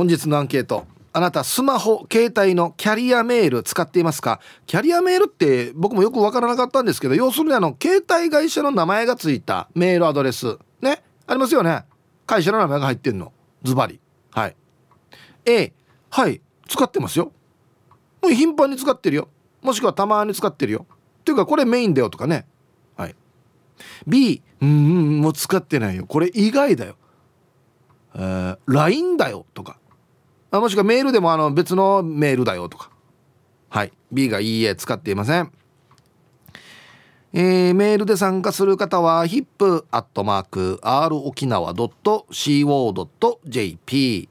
本日のアンケート。あなたスマホ携帯のキャリアメール使っていますか？キャリアメールって僕もよくわからなかったんですけど要するにあの携帯会社の名前がついたメールアドレス。ね？ありますよね？会社の名前が入ってんの。ズバリ。はい。A はい。使ってますよ。もう頻繁に使ってるよ。もしくはたまに使ってるよ。っていうかこれメインだよとかね。はい。B うんもう使ってないよ。これ意外だよ。えー、LINE だよとか。もしくはメールでもあの別のメールだよとか。はい。B がいいえ使っていません。えー、メールで参加する方は hip.r 沖縄 .co.jp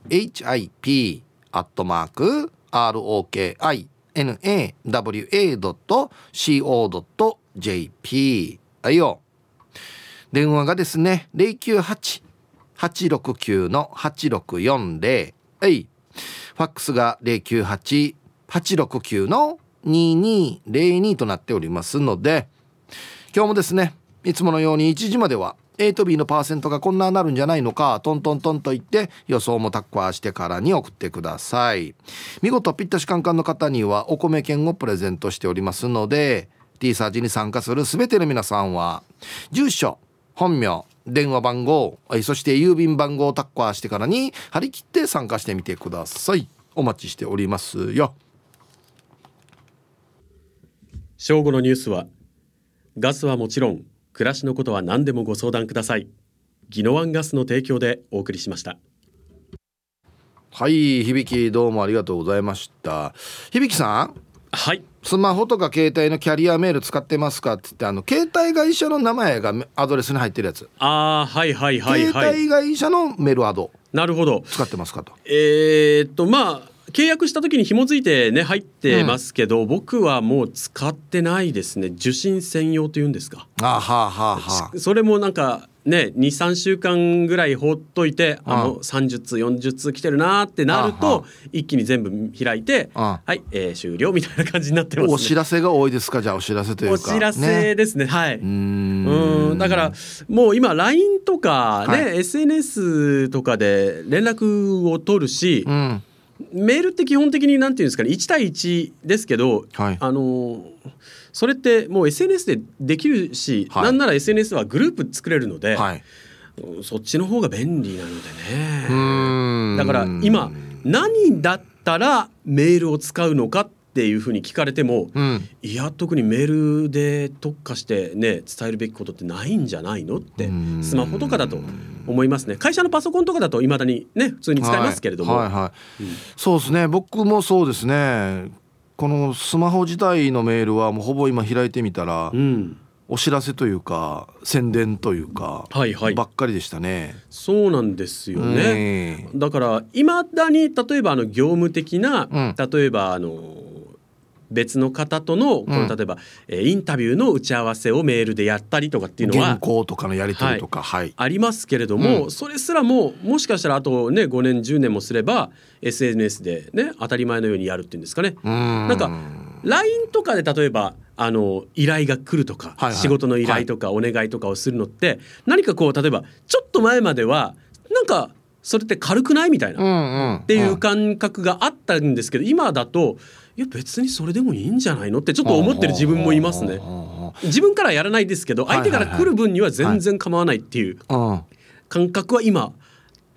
hip アットマーク ROKINAWA.co.jp はいよ。電話がですね098-869-8640はい。ファックスが098-869の2202となっておりますので今日もですねいつものように1時までは A と B のパーセントがこんななるんじゃないのかトントントンと言って予想もタッカーしてからに送ってください。見事ぴったしカンカンの方にはお米券をプレゼントしておりますので T サージに参加する全ての皆さんは住所本名電話番号そして郵便番号をタッカーしてからに張り切って参加してみてください。お待ちしておりますよ。正午のニュースはガスはもちろん暮らしのことは何でもご相談ください。ギノワンガスの提供でお送りしました。はい響どうもありがとうございました。響さん。はいスマホとか携帯のキャリアメール使ってますかって言ってあの携帯会社の名前がアドレスに入ってるやつ。ああはいはいはいはい。携帯会社のメールアド。なるほど。使ってますかと。えー、っとまあ契約した時に紐付いてね入ってますけど、うん、僕はもう使ってないですね。受信専用というんですか。あはあはあはあそれもなんかね23週間ぐらい放っといてあの30通40通来てるなってなると一気に全部開いてはい、えー、終了みたいな感じになってます、ね、お知らせが多いですかじゃあお知らせというか。お知らせですね、ね、はい。うん。だからもう今 LINE とかね、はい、SNS とかで連絡を取るし、うん。メールって基本的になんていうんですかね1対1ですけど、はい、あのそれってもう SNS でできるし、はい、なんなら SNS はグループ作れるので、はい、そっちの方が便利なのでね。だから今何だったらメールを使うのかっていうふうに聞かれても、うん、いや特にメールで特化してね伝えるべきことってないんじゃないのってスマホとかだと思いますね。会社のパソコンとかだといまだにね普通に使いますけれども、はいはいはい。うん、そうですね。僕もそうですねこのスマホ自体のメールはもうほぼ今開いてみたら、うん、お知らせというか宣伝というか、はいはい、ばっかりでしたね。そうなんですよね。だからいまだに例えばあの業務的な、うん、例えばあの別の方とのこの例えば、うん、インタビューの打ち合わせをメールでやったりとかっていうのは原稿とかのやり取りとか、はい、はい、ありますけれども、うん、それすらももしかしたらあとね5年10年もすれば SNS でね当たり前のようにやるっていうんですかね。ん。なんか LINE とかで例えばあの依頼が来るとか、はいはい、仕事の依頼とかお願いとかをするのって、はい、何かこう例えばちょっと前まではなんかそれって軽くないみたいな、うんうん、っていう感覚があったんですけど今だといや別にそれでもいいんじゃないの？ってちょっと思ってる自分もいますね。自分からやらないですけど相手から来る分には全然構わないっていう感覚は今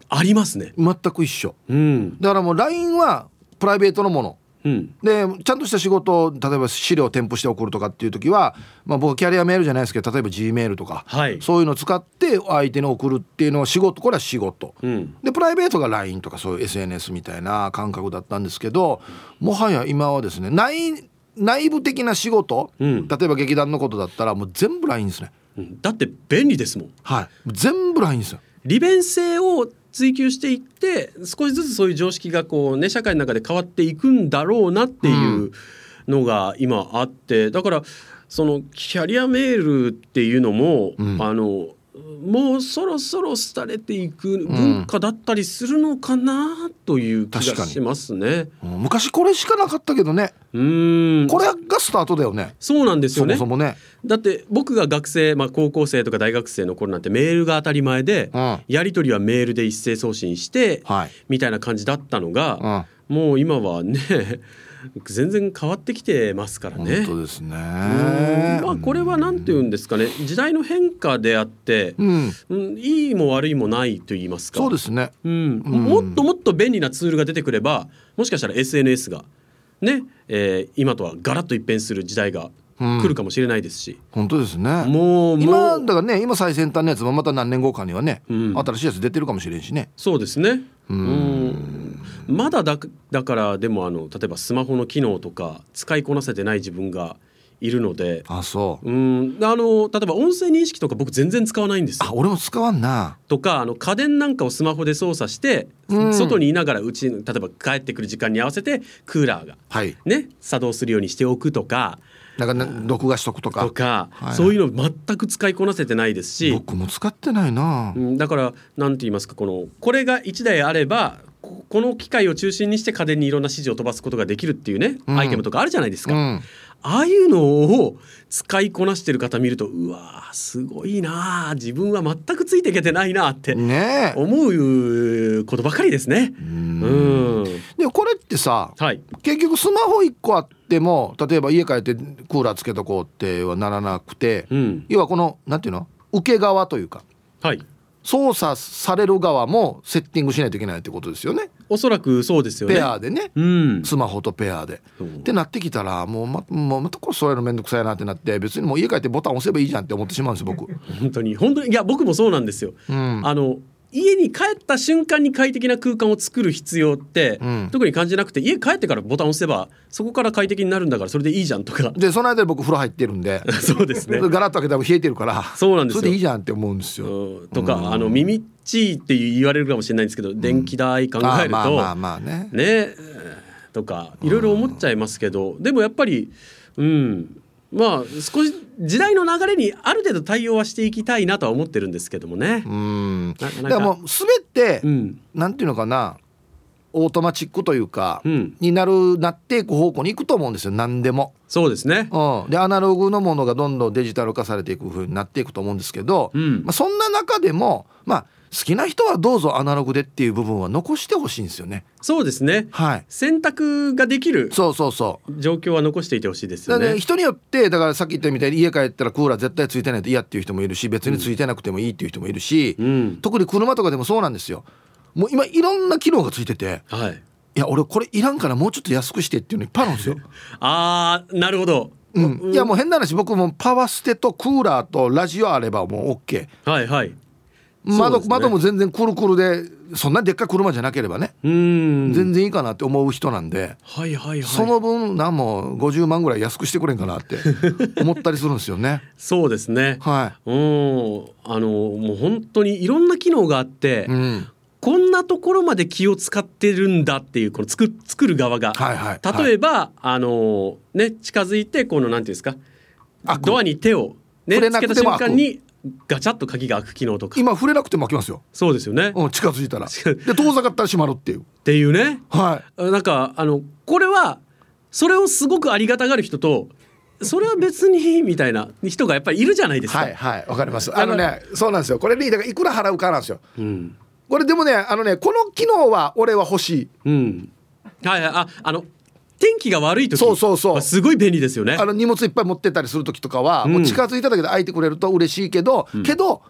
ありますね。全く一緒、うん、だからもう LINE はプライベートのものうん、でちゃんとした仕事を例えば資料を添付して送るとかっていう時は、まあ、僕キャリアメールじゃないですけど例えば G メールとか、はい、そういうのを使って相手に送るっていうのは仕事これは仕事、うん、でプライベートが LINE とかそういう SNS みたいな感覚だったんですけどもはや今はですね内内部的な仕事、うん、例えば劇団のことだったらもう全部 LINE ですね、だって便利ですもん。はい。全部 LINE ですよ。利便性を追求していって少しずつそういう常識がこうね社会の中で変わっていくんだろうなっていうのが今あってだからそのキャリアメールっていうのも、うん、あのもうそろそろ廃れていく文化だったりするのかなという気がしますね。うん、昔これしかなかったけどね。うんこれがスタートだよね。そうなんですよね。そもそもね。だって僕が学生、まあ、高校生とか大学生の頃なんてメールが当たり前で、うん、やり取りはメールで一斉送信して、はい、みたいな感じだったのが、うん、もう今はね全然変わってきてますからね。本当ですね。まあこれは何て言うんですかね。時代の変化であって、うん、いいも悪いもないと言いますか。そうですね。うん、もっともっと便利なツールが出てくればもしかしたら SNS がね、えー、今とはガラッと一変する時代が来るかもしれないですし、本当ですね。もう今だからね今最先端のやつもまた何年後かにはね、うん、新しいやつ出てるかもしれんしね。そうですね。うんまだだだからでもあの例えばスマホの機能とか使いこなせてない自分がいるのであそう。うん。あの例えば音声認識とか僕全然使わないんですよ。あ俺も使わんな。とかあの家電なんかをスマホで操作して、うん、外にいながらうち例えば帰ってくる時間に合わせてクーラーが、はい、ね作動するようにしておくとかなんか、ね、録画しとくとか。とか、はい。はい、そういうの全く使いこなせてないですし。僕も使ってないな、うん、だからなんて言いますかこのこれが1台あればこの機械を中心にして家電にいろんな指示を飛ばすことができるっていうね、うん、アイテムとかあるじゃないですか、うん、ああいうのを使いこなしてる方見るとうわすごいな自分は全くついていけてないなって思うことばかりですね。うん。でこれってさ、はい、結局スマホ1個あっても例えば家帰ってクーラーつけとこうってはならなくて、うん、要はこのなんていうの？受け側というか、はい、操作される側もセッティングしないといけないってことですよね。おそらくそうですよね。ペアでね、うん、スマホとペアで。ってなってきたらもうまもうまたこれそういうの面倒くさいなってなって別にもう家帰ってボタン押せばいいじゃんって思ってしまうんです僕。本当に本当にいや僕もそうなんですよ。うん、あの家に帰った瞬間に快適な空間を作る必要って、うん、特に感じなくて家帰ってからボタン押せばそこから快適になるんだからそれでいいじゃんとかでその間僕風呂入ってるんで。そうですね。ガラッと開けたら冷えてるからそうなんですそれでいいじゃんって思うんですよ。とか、うん、あの耳っちいって言われるかもしれないんですけど、電気代考えると、まあまあまあね。ねとかいろいろ思っちゃいますけど、でもやっぱりうんまあ少し時代の流れにある程度対応はしていきたいなとは思ってるんですけどもね。うん。だからもう全て、うん、なんていうのかなオートマチックというか、うん、になるなっていく方向に行くと思うんですよ。何でも。そうですね、うん、でアナログのものがどんどんデジタル化されていくふうになっていくと思うんですけど、うん、まあ、そんな中でもまあ好きな人はどうぞアナログでっていう部分は残してほしいんですよね。そうですね。はい。選択ができる。そうそうそう。状況は残していてほしいですよね。人によってだからさっき言ったみたいに家帰ったらクーラー絶対ついてないと嫌っていう人もいるし、別についてなくてもいいっていう人もいるし、うん、特に車とかでもそうなんですよ。もう今いろんな機能がついてて。はい。いや俺これいらんからもうちょっと安くしてっていうのいっぱいあるんですよ。ああなるほど。うん、いやもう変な話僕もパワーステとクーラーとラジオあればもう OK はいはい窓ね、窓も全然くるくるでそんなでっかい車じゃなければね。全然いいかなって思う人なんで、はいはいはい、その分何も50万ぐらい安くしてくれんかなって 思ったりするんですよね。そうですね、はい、うん。あのもう本当にいろんな機能があって、うん、こんなところまで気を使ってるんだっていうこの作作る側が、はいはい、例えば、はい、あのね近づいてこのなんていうんですか？ドアに手をねつけた瞬間にガチャッと鍵が開く機能とか。今触れなくても開きますよ。そうですよね、うん、近づいたら。で遠ざかったら閉まるっていう。っていうね。はい。なんかあのこれはそれをすごくありがたがる人とそれは別にみたいな人がやっぱりいるじゃないですか。はいはいわかります。あのねそうなんですよ。これにだからいくら払うかなんですよ、うん、これでもねあのねこの機能は俺は欲しい、うん、はいはい。ああの天気が悪い時そうそうそう。すごい便利ですよね。あの荷物いっぱい持ってたりする時とかは、うん、もう近づいただけで開いてくれると嬉しいけど、うん、けど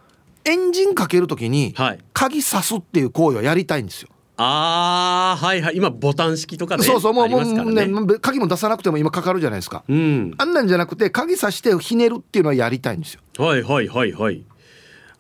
エンジンかける時に鍵さすっていう行為はやりたいんですよ。ああはいはい。今ボタン式とかで、そうそうもうもうね鍵も出さなくても今かかるじゃないですか、うん、あんなんじゃなくて鍵さしてひねるっていうのはやりたいんですよ。はいはいはいはい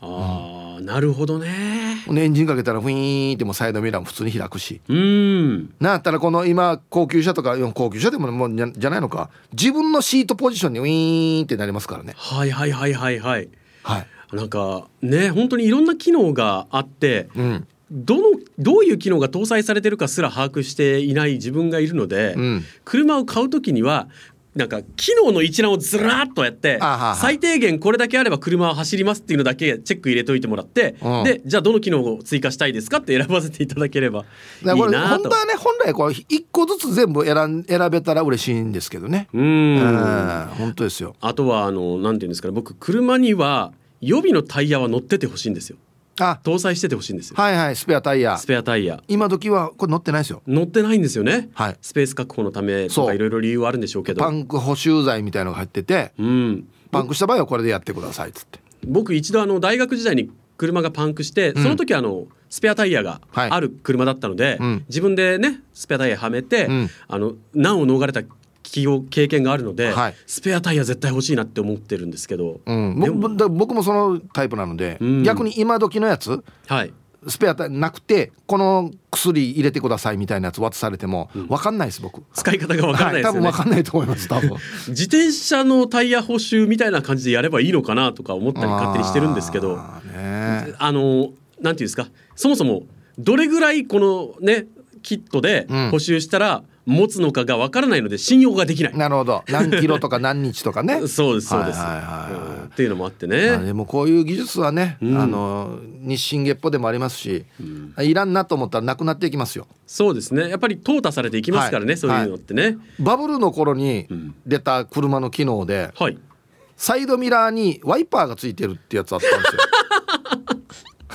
ああ、なるほどね。エンジンかけたらフィーンってもサイドミラーも普通に開くし。うん。なったらこの今高級車とか高級車でももうじゃじゃないのか。自分のシートポジションにウィーンってなりますからね。はいはいはいはいはい。はい。なんかね本当にいろんな機能があって、うん、どのどういう機能が搭載されてるかすら把握していない自分がいるので、うん、車を買う時にはなんか機能の一覧をずらっとやって最低限これだけあれば車は走りますっていうのだけチェック入れといてもらって、うん、でじゃあどの機能を追加したいですかって選ばせていただければいいなと。本当はね本来こう1個ずつ全部選選べたら嬉しいんですけどね。うん。本当ですよ。あとはあのなんていうんですかね。僕車には予備のタイヤは乗っててほしいんですよあ。搭載しててほしいんですよ。はいはいスペアタイヤ。スペアタイヤ。今時はこれ乗ってないですよ。乗ってないんですよね、はい、スペース確保のためとかいろいろ理由はあるんでしょうけど。パンク補修剤みたいのが入ってて、うん、パンクした場合はこれでやってくださいっつって。僕一度あの大学時代に車がパンクしてその時あの、スペアタイヤがある車だったので、うん、自分でねスペアタイヤはめて、うん、あの難を逃れた経験があるので、はい、スペアタイヤ絶対欲しいなって思ってるんですけど、うん、僕もそのタイプなので、うん、逆に今時のやつ、はい、スペアなくてこの薬入れてくださいみたいなやつ渡されても分かんないです、僕。使い方が分かんないですよ、ね。はい、多分分かんないと思います多分。自転車のタイヤ補修みたいな感じでやればいいのかなとか思ったり勝手にしてるんですけど。あ、ね、あのなんていうんですか。そもそもどれぐらいこのねキットで補修したら、持つのかがわからないので信用ができない。なるほど。何キロとか何日とかね。そうですそうです、っていうのもあってね、でもこういう技術はね、うん、あの日進月歩でもありますし、うん、いらんなと思ったらなくなっていきますよ。そうですね。やっぱり淘汰されていきますからね、はい、そういうのってね、はい、バブルの頃に出た車の機能で、はい、サイドミラーにワイパーがついてるってやつあったんですよ。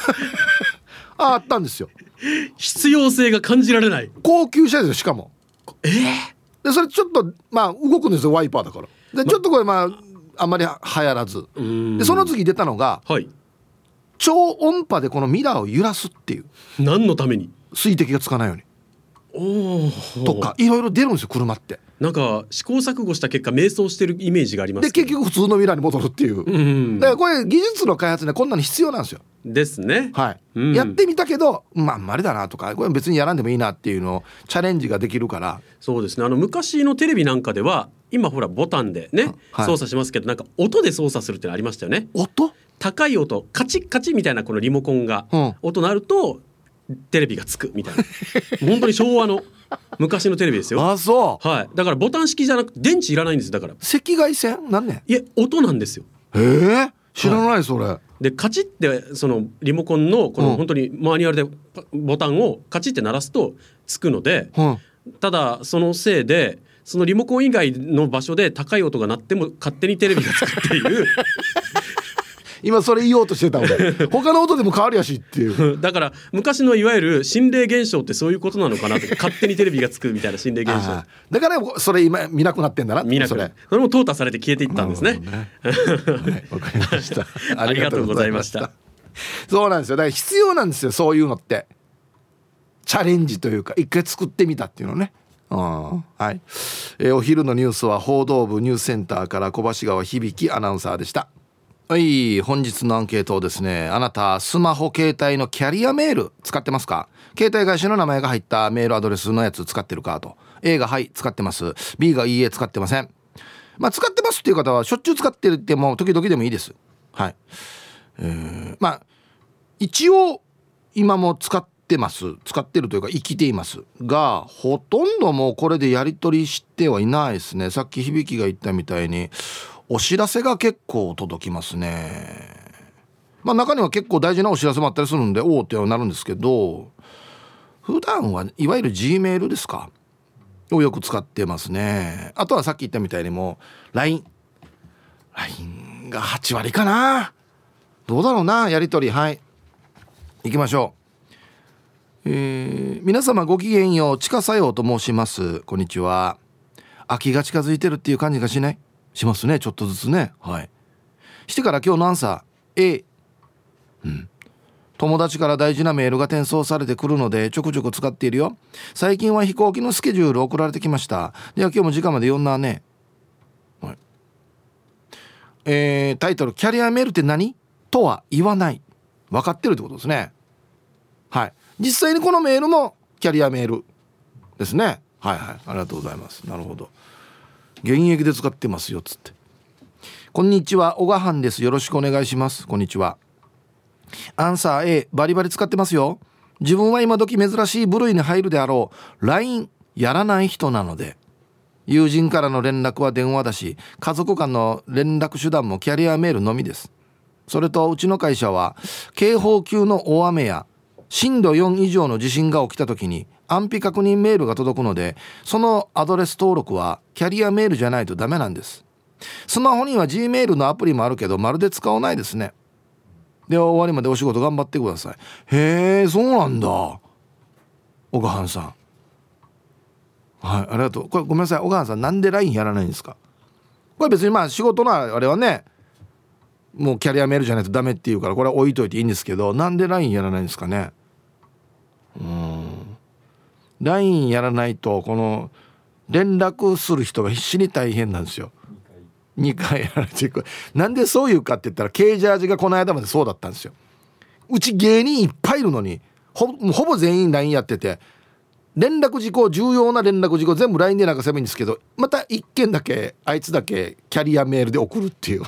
ああったんですよ。必要性が感じられない。高級車ですよしかもえ？ー、でそれちょっとまあ動くんですよワイパーだから。でちょっとこれまああんまり流行らず。でその次出たのが、はい、超音波でこのミラーを揺らすっていう。何のために？水滴がつかないように。とかいろいろ出るんですよ車ってなんか試行錯誤した結果迷走してるイメージがありますで結局普通のミラーに戻るっていう、うん、だからこれ技術の開発ねこんなに必要なんですよ。ですね。はい、うん、やってみたけどまああんまりだなとかこれ別にやらんでもいいなっていうのをチャレンジができるから。そうですね。あの昔のテレビなんかでは今ほらボタンでね、はい、操作しますけどなんか音で操作するってのありましたよね。音？高い音カチッカチッみたいなこのリモコンが音鳴るとテレビがつくみたいな。本当に昭和の 昔のテレビですよ。あそう。はい。だからボタン式じゃなくて電池いらないんですだから。赤外線？なんねいえ音なんですよ。へえ。知らない、はい、それでカチッてそのリモコンのこの本当にマニュアルでボタンをカチッて鳴らすとつくので、うん、ただそのせいでそのリモコン以外の場所で高い音が鳴っても勝手にテレビがつくっていう 今それ言おうとしてた俺 他の音でも変わるやしっていう。だから昔のいわゆる心霊現象ってそういうことなのかなと勝手にテレビがつくみたいな心霊現象。だからそれ今見なくなってんだな見なくなそれ。も淘汰されて消えていったんですね。わ、ね、はい、かり ました。ありがとうございました。そうなんですよ。だから必要なんですよそういうのって。チャレンジというか一回作ってみたっていうのね。はい、えー、お昼のニュースは報道部ニュースセンターから小橋川響アナウンサーでしたはい本日のアンケートをですねあなたスマホ携帯のキャリアメール使ってますか？携帯会社の名前が入ったメールアドレスのやつ使ってるかと。A がはい使ってます。B がいいえ使ってません。まあ使ってますっていう方はしょっちゅう使ってるっても時々でもいいです。はい、まあ一応今も使ってます。使ってるというか生きています。がほとんどもうこれでやり取りしてはいないですね。さっき響が言ったみたいにお知らせが結構届きますね。まあ中には結構大事なお知らせもあったりするんでおおってなるんですけど普段はいわゆる G メールですか？をよく使ってますね。あとはさっき言ったみたいにも LINE LINE が8割かな？どうだろうな？やり取り。はい。行きましょう。えー、皆様ごきげんよう。地下作用と申します。こんにちは。秋が近づいてるっていう感じがしない？しますねちょっとずつね。はい。してから今日のアンサー A うん。友達から大事なメールが転送されてくるのでちょくちょく使っているよ。最近は飛行機のスケジュール送られてきました。では今日も時間まで読んだね。はい。えー、タイトル「キャリアメールって何?」とは言わない。分かってるってことですね。はい。実際にこのメールもキャリアメールですね。はいはい。ありがとうございます。なるほど。現役で使ってますよっつって。こんにちは小川藩です。よろしくお願いします。こんにちは。アンサー A バリバリ使ってますよ。自分は今時珍しい部類に入るであろう LINE やらない人なので。友人からの連絡は電話だし家族間の連絡手段もキャリアメールのみです。それとうちの会社は警報級の大雨や震度4以上の地震が起きた時に安否確認メールが届くのでそのアドレス登録はキャリアメールじゃないとダメなんです。スマホには Gmail のアプリもあるけどまるで使わないですね。で終わりまでお仕事頑張ってください。へえそうなんだ。小川さん。はいありがとう。これごめんなさい。小川さんなんで LINE やらないんですか？これ別にまあ仕事のあれはねもうキャリアメールじゃないとダメっていうからこれは置いといていいんですけどなんで LINE やらないんですかね？うん。LINE やらないとこの連絡する人が必死に大変なんですよ。2回やられていくなんでそういうかって言ったらケージャージがこの間までそうだったんですよ。うち芸人いっぱいいるのにほぼ全員 LINE やってて連絡事項重要な連絡事項全部 LINE で流せばいいんですけどまた1件だけあいつだけキャリアメールで送るっていう。っ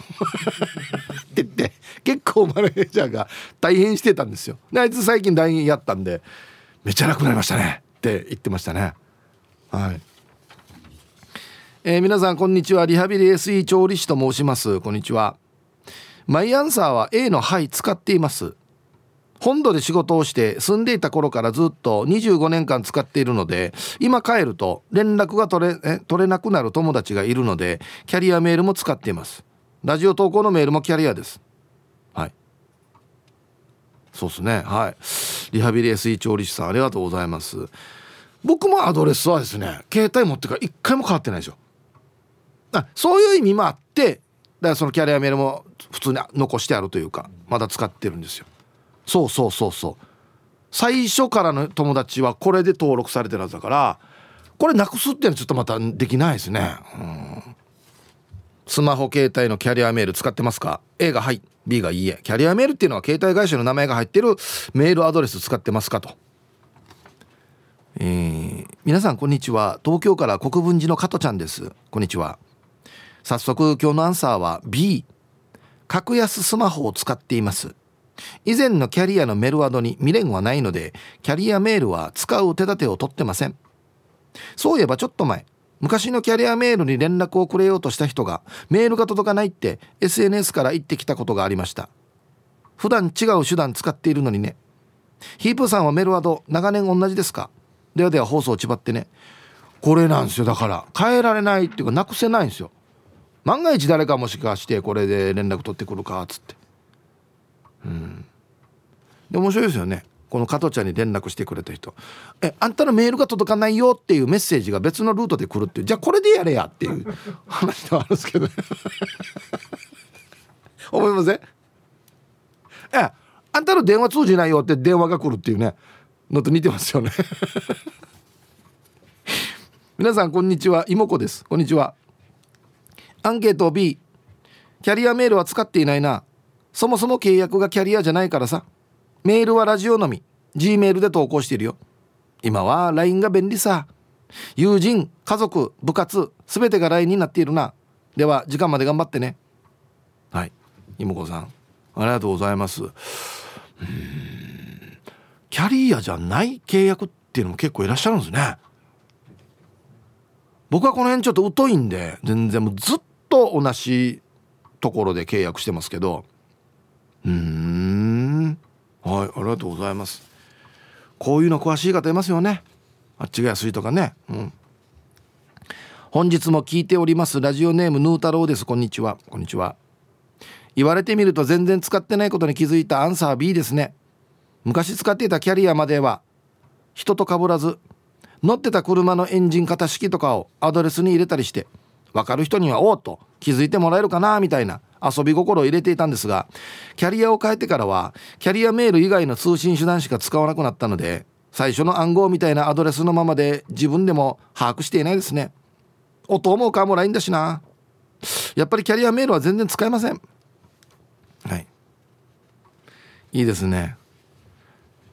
て言って結構マネージャーが大変してたんですよ。であいつ最近 LINE やったんでめっちゃ楽になりましたね。って言ってましたね。はい。えー、皆さんこんにちは。リハビリ SE 調理師と申します。こんにちは。マイアンサーは A の「はい」使っています。本土で仕事をして住んでいた頃からずっと25年間使っているので今帰ると連絡が取れえ取れなくなる友達がいるのでキャリアメールも使っています。ラジオ投稿のメールもキャリアです。はい。そうですね。はい。リハビリ SE 調理師さんありがとうございます。僕もアドレスはですね携帯持ってから一回も変わってないでしょあそういう意味もあってだからそのキャリアメールも普通に残してあるというかまだ使ってるんですよ。そうそうそうそう。最初からの友達はこれで登録されてるはずだからこれなくすっていうのはちょっとまたできないですね。うん。スマホ携帯のキャリアメール使ってますか？A がはい。B がいいえ。キャリアメールっていうのは携帯会社の名前が入ってるメールアドレス使ってますか？と。えー、皆さんこんにちは。東京から国分寺の加トちゃんです。こんにちは。早速今日のアンサーは B 格安スマホを使っています。以前のキャリアのメールアドに未練はないのでキャリアメールは使う手立てを取ってません。そういえばちょっと前昔のキャリアメールに連絡をくれようとした人がメールが届かないって SNS から言ってきたことがありました。普段違う手段使っているのにね。ヒープさんはメールアド長年同じですか？ではでは放送をちばってね。これなんですよ。だから変えられないっていうかなくせないんですよ。万が一誰かもしかしてこれで連絡取ってくるかっつって。うん。で面白いですよね。この加藤ちゃんに連絡してくれた人「えあんたのメールが届かないよ」っていうメッセージが別のルートで来るっていう。じゃあこれでやれやっていう。話ではあるんですけど。思いません？えあんたの電話通じないよって電話が来るっていうね。のと似てますよね。皆さんこんにちは。妹子です。こんにちは。アンケート B キャリアメールは使っていないな。そもそも契約がキャリアじゃないからさメールはラジオのみ。G メールで投稿しているよ。今は LINE が便利さ。友人家族部活全てが LINE になっているな。では時間まで頑張ってね。はい。妹子さん。ありがとうございます。キャリアじゃない契約っていうのも結構いらっしゃるんですね。僕はこの辺ちょっと疎いんで全然もうずっと同じところで契約してますけど。うん。はいありがとうございます。こういうの詳しい方いますよね。あっちが安いとかね。うん。本日も聞いております。ラジオネームヌー太郎です。こんにちは。こんにちは。言われてみると全然使ってないことに気づいたアンサー B ですね。昔使っていたキャリアまでは人と被らず乗ってた車のエンジン型式とかをアドレスに入れたりして分かる人にはおおと気づいてもらえるかなみたいな。遊び心を入れていたんですがキャリアを変えてからはキャリアメール以外の通信手段しか使わなくなったので最初の暗号みたいなアドレスのままで自分でも把握していないですね。音も顔も LINE だしな。やっぱりキャリアメールは全然使えません。はい。いいですね。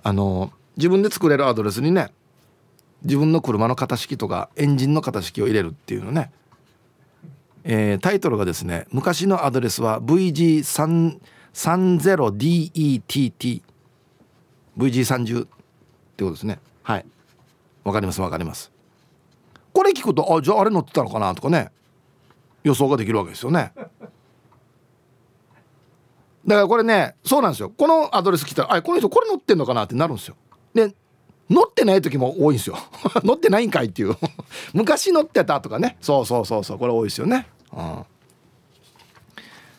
あの自分で作れるアドレスにね自分の車の型式とかエンジンの型式を入れるっていうのね、えー、タイトルがですね昔のアドレスは VG30DETT VG30 ってことですね。はい。わかりますわかります。これ聞くとあじゃああれ乗ってたのかなとかね。予想ができるわけですよね。だからこれねそうなんですよ。このアドレス来たらあこの人これ乗ってんのかなってなるんですよ。で乗ってない時も多いんですよ。乗ってないんかいっていう。昔乗ってたとかね。そうそうそうそう。これ多いですよね。ああ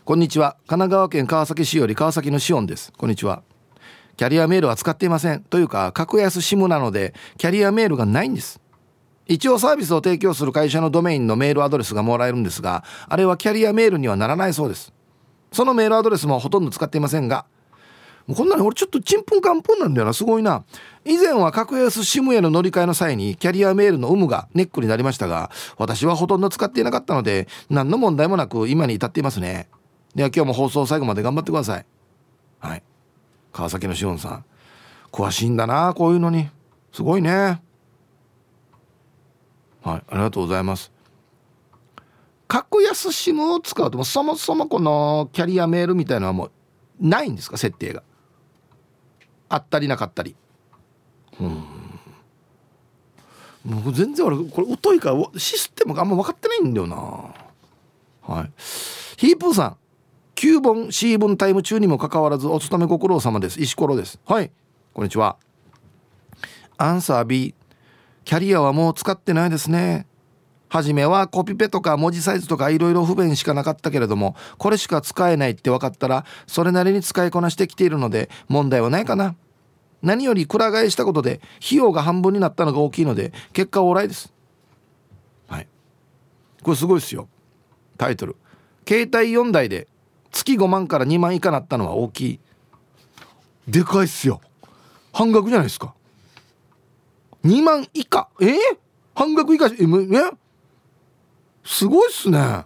こんにちは。神奈川県川崎市より川崎のしおんです。こんにちは。キャリアメールは使っていません。というか格安 SIM なのでキャリアメールがないんです。一応サービスを提供する会社のドメインのメールアドレスがもらえるんですがあれはキャリアメールにはならないそうです。そのメールアドレスもほとんど使っていませんがもうこんなの俺ちょっとちんぷんかんぷんなんだよなすごいな。以前は格安 SIM への乗り換えの際にキャリアメールの有無がネックになりましたが私はほとんど使っていなかったので何の問題もなく今に至っていますね。では今日も放送最後まで頑張ってください。はい。川崎のしおんさん。詳しいんだなこういうのに。すごいね。はいありがとうございます。格安 SIM を使うとそもそもこのキャリアメールみたいなのはもうないんですか設定が。あったりなかったり。うん。もう全然俺これ疎いからシステムがあんま分かってないんだよな。はい。ヒープーさん。9本 C 分タイム中にもかかわらずお勤めご苦労様です。石ころです。はい。こんにちは。アンサー B キャリアはもう使ってないですね。初めはコピペとか文字サイズとかいろいろ不便しかなかったけれどもこれしか使えないって分かったらそれなりに使いこなしてきているので問題はないかな。何よりくら替えしたことで費用が半分になったのが大きいので結果オーライです。はい。これすごいですよ。タイトル。携帯4台で月5万から2万以下なったのは大きい。でかいっすよ。半額じゃないですか。2万以下。え？ー、半額以下ええ？すごいっすね。は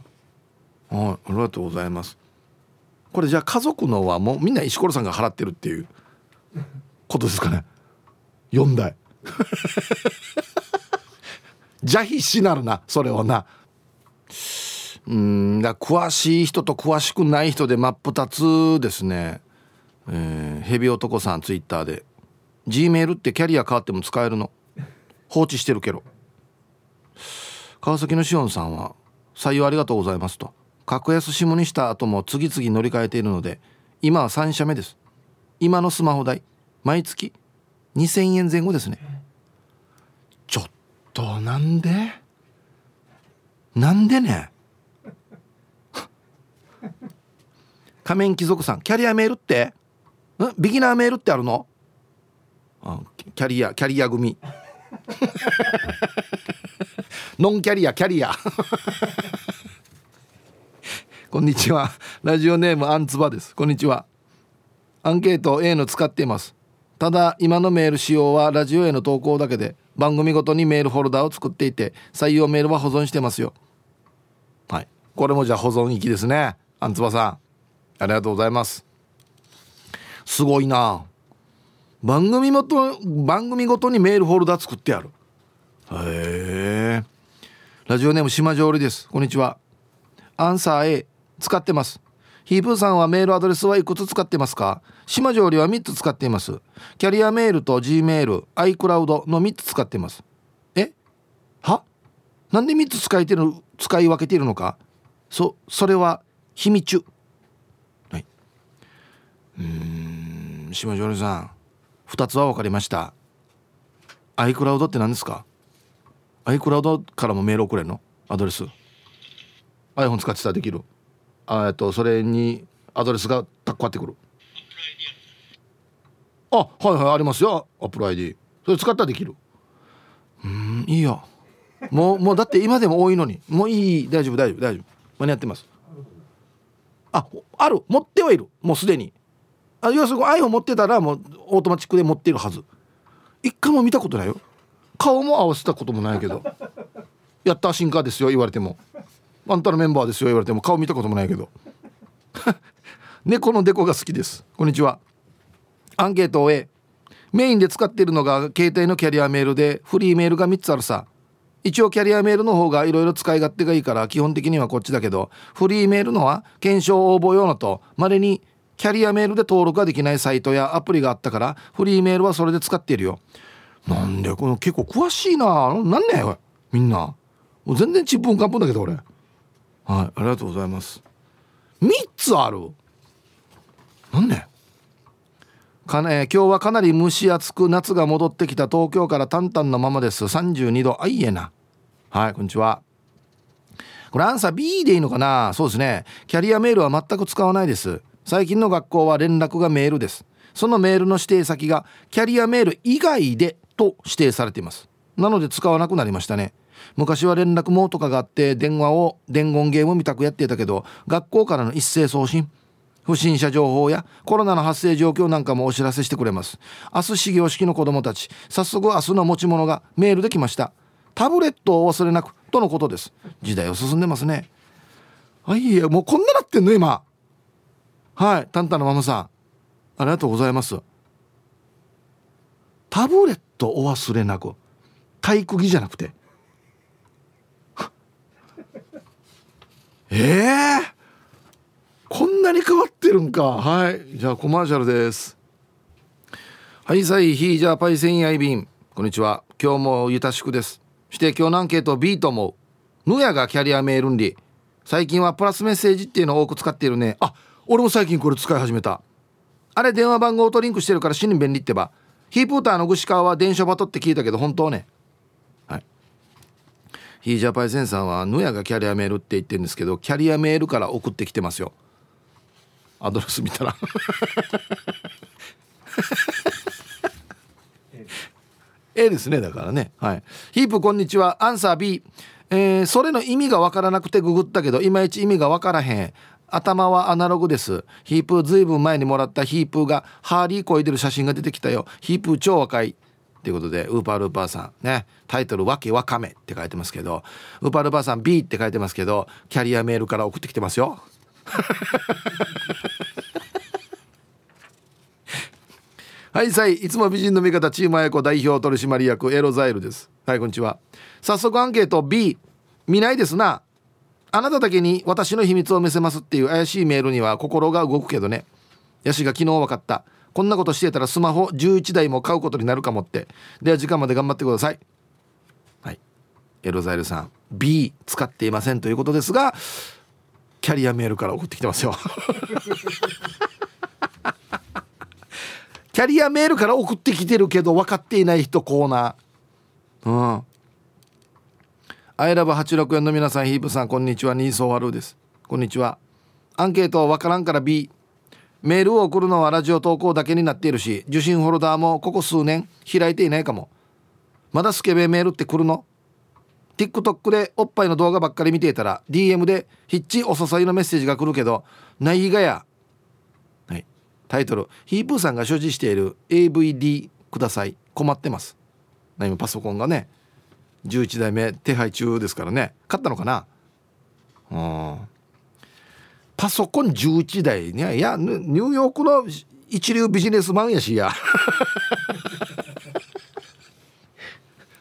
いありがとうございます。これじゃあ家族のはもうみんな石ころさんが払ってるっていうことですかね。4台じゃ必死なるなそれはな。うんだ詳しい人と詳しくない人で真っ二つですね、えー、ヘビ男さんツイッターで G メールってキャリア変わっても使えるの。放置してるけど。川崎のしおんさんは採用ありがとうございますと格安 SIM にした後も次々乗り換えているので今は3社目です。今のスマホ代毎月2000円前後ですね。ちょっとなんで？なんでね？仮面貴族さんキャリアメールって？んビギナーメールってあるの？あキャリアキャリア組。ノンキャリアキャリア。こんにちは。ラジオネームアンツバです。こんにちは。アンケート A の使っています。ただ今のメール仕様はラジオへの投稿だけで番組ごとにメールフォルダを作っていて採用メールは保存してますよ。はい。これもじゃあ保存域ですね。アンツバさん。ありがとうございます。すごいな。番組ごと番組ごとにメールフォルダ作ってある。へえ。ラジオネーム島上りです。こんにちは。アンサー A 使ってます。ヒープーさんはメールアドレスはいくつ使ってますか？島上りは3つ使っています。キャリアメールと G メール iCloud の3つ使ってます。え？は？なんで3つ使いてる使い分けているのか？そそれは秘密はい。うん島上りさん。2つは分かりました。iCloud って何ですか？iCloud からもメール送れるの？アドレス。iPhone 使ってたらできる。えっとそれにアドレスがたっこってくる。あはいはいありますよ。アップル ID それ使ったらできる。うんいいよ。もうもうだって今でも多いのに。もういい大丈夫大丈夫大丈夫。間に合ってます。あある。持ってはいる。もうすでに。あ要するに iPhone 持ってたらもうオートマチックで持っているはず。一回も見たことないよ。顔も合わせたこともないけど「やった新カーですよ」言われても「あんたのメンバーですよ」言われても。顔見たこともないけど。猫のデコが好きです。こんにちは。アンケートを終えメインで使っているのが携帯のキャリアメールでフリーメールが3つあるさ。一応キャリアメールの方がいろいろ使い勝手がいいから基本的にはこっちだけどフリーメールのは検証応募用のとまれにキャリアメールで登録ができないサイトやアプリがあったからフリーメールはそれで使っているよ。なんでこの結構詳しいななんねみんな。もう全然ちっぷんかんぷんだけど俺。はいありがとうございます。3つある。なんねかね今日はかなり蒸し暑く夏が戻ってきた東京からタンタンのままです。32度あいえな。はいこんにちは。これアンサー B でいいのかな。そうですね。キャリアメールは全く使わないです。最近の学校は連絡がメールです。そのメールの指定先がキャリアメール以外でと指定されています。なので使わなくなりましたね。昔は連絡網とかがあって電話を伝言ゲームみたくやっていたけど学校からの一斉送信不審者情報やコロナの発生状況なんかもお知らせしてくれます。明日始業式の子供たち早速明日の持ち物がメールできました。タブレットを忘れなくとのことです。時代を進んでますね。あいやもうこんななってんの今。はいタンタのママさん。ありがとうございます。タブレットお忘れなく体育着じゃなくて。え えー、こんなに変わってるんか。はいじゃあコマーシャルです。はいさいヒージャーパイセンヤイビン。こんにちは。今日もゆたしくです。して今日のアンケート B と思う。ぬやがキャリアメールンリ最近はプラスメッセージっていうのを多く使っているね。あ俺も最近これ使い始めた。あれ電話番号とリンクしてるから死に便利ってば。ヒープーターの串川は電車バトって聞いたけど本当ね。はい。ヒージャパイセンさんはぬやがキャリアメールって言ってるんですけどキャリアメールから送ってきてますよ。アドレス見たら。ええですねだからね。はい。ヒープこんにちは。アンサー B えー、それの意味がわからなくてググったけどいまいち意味がわからへん頭はアナログです。ヒープーずいぶん前にもらったヒープーがハーリーこいでる写真が出てきたよ。ヒープー超若いということでウーパールーパーさんね。タイトル「わけわかめ」って書いてますけど。ウーパールーパーさん B って書いてますけどキャリアメールから送ってきてますよ。はいさいいつも美人の味方チームあやこ代表取締役エロザイルです。はいこんにちは。早速アンケート B 見ないですな。あなただけに私の秘密を見せますっていう怪しいメールには心が動くけどね。ヤシが昨日分かった。こんなことしてたらスマホ11台も買うことになるかもって。では時間まで頑張ってください。はい。エロザイルさん。B 使っていませんということですがキャリアメールから送ってきてますよ。キャリアメールから送ってきてるけど分かっていない人コーナー。うん。アイラブ864の皆さんヒープさんこんにちは。ニーソーワルーです。こんにちは。アンケートわからんから B メールを送るのはラジオ投稿だけになっているし受信ホルダーもここ数年開いていないかも。まだスケベメールって来るの？TikTok でおっぱいの動画ばっかり見ていたら DM でヒッチお誘いのメッセージが来るけどないがや。はい。タイトル。ヒープーさんが所持している AVD ください。困ってます。今パソコンがね。11代目手配中ですからね。買ったのかな？うん。パソコン11台ね。いやニューヨークの一流ビジネスマンやしや。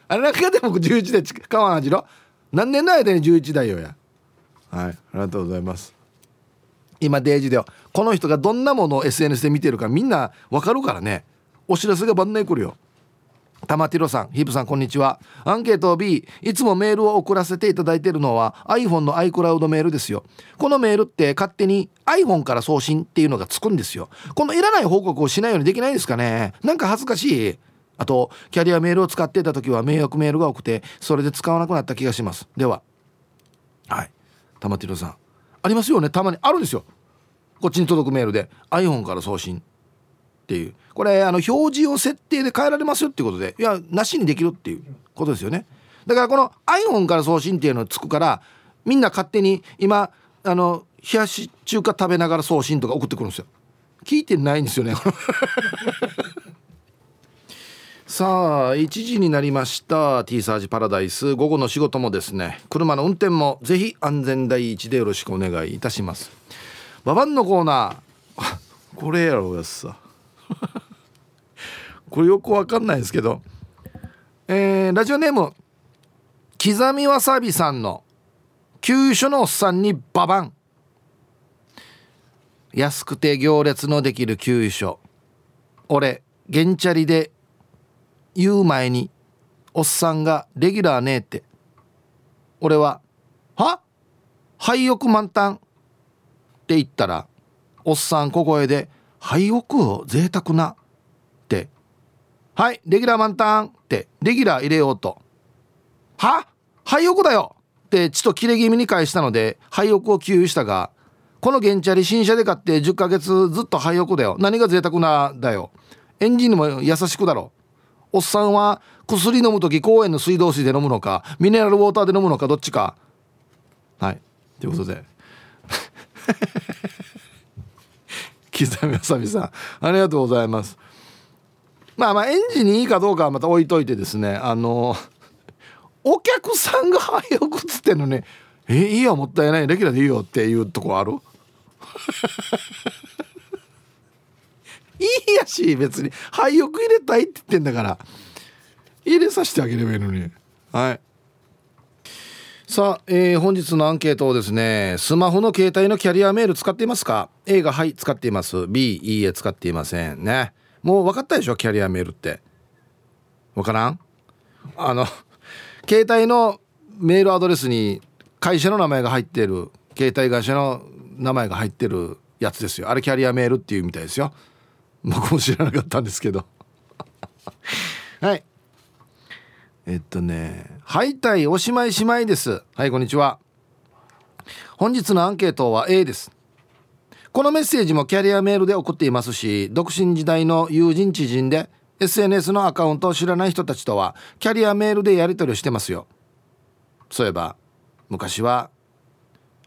あれなんかでも11台買わんじろ？何年の間に11台よや。はいありがとうございます。今デイジではこの人がどんなものを SNS で見てるかみんなわかるからね。お知らせが番内来るよ。玉ティロさんヒープさんこんにちは。アンケート B いつもメールを送らせていただいているのは iPhone の iCloud メールですよ。このメールって勝手に iPhone から送信っていうのがつくんですよ。このいらない報告をしないようにできないですかね。なんか恥ずかしい。あとキャリアメールを使っていた時は迷惑メールが多くてそれで使わなくなった気がします。でははい。玉ティロさん。ありますよね。たまにあるんですよ。こっちに届くメールで iPhone から送信。っていう。これあの表示を設定で変えられますよっていうことでいやなしにできるっていうことですよね。だからこの iPhone から送信っていうのつくからみんな勝手に今あの冷やし中華食べながら送信とか送ってくるんですよ。聞いてないんですよね さあ1時になりました。T サージパラダイス。午後の仕事もですね車の運転もぜひ安全第一でよろしくお願いいたします。ババンのコーナー。これやろうやさ これよくわかんないですけどえー、ラジオネーム刻みわさびさんの急所のおっさんにババン。安くて行列のできる給所。俺ゲンチャリで言う前におっさんがレギュラーねえって。俺は「は？廃屋満タン」って言ったらおっさん小声で「廃屋を贅沢な」って「はいレギュラー満タン」って。レギュラー入れようと「は？廃屋だよ!」ってちと切れ気味に返したので廃屋を給油したがこの原チャリ新車で買って10ヶ月ずっと廃屋だよ。何が贅沢なだよ。エンジンにも優しくだろおっさんは薬飲む時公園の水道水で飲むのかミネラルウォーターで飲むのかどっちか。はいということで。刻みあさみさん。ありがとうございます。まあまあエンジンにいいかどうかはまた置いといてですねあのお客さんが廃屋っつってんのねえいいよもったいないレギュラーでいいよっていうとこある？いいやし別に。廃屋入れたいって言ってんだから。入れさせてあげればいいのに。はい。さあ、えー、本日のアンケートをですねスマホの携帯のキャリアメール使っていますか？A がはい使っています。B いいえ使っていませんね。もう分かったでしょ？キャリアメールって。分からん？あの携帯のメールアドレスに会社の名前が入ってる携帯会社の名前が入ってるやつですよ。あれキャリアメールっていうみたいですよ。僕も知らなかったんですけど。はい。えっとね「はいたいおしまいしまいです」はいこんにちは。本日のアンケートは A です。このメッセージもキャリアメールで送っていますし独身時代の友人知人で SNS のアカウントを知らない人たちとはキャリアメールでやり取りをしてますよ。そういえば昔は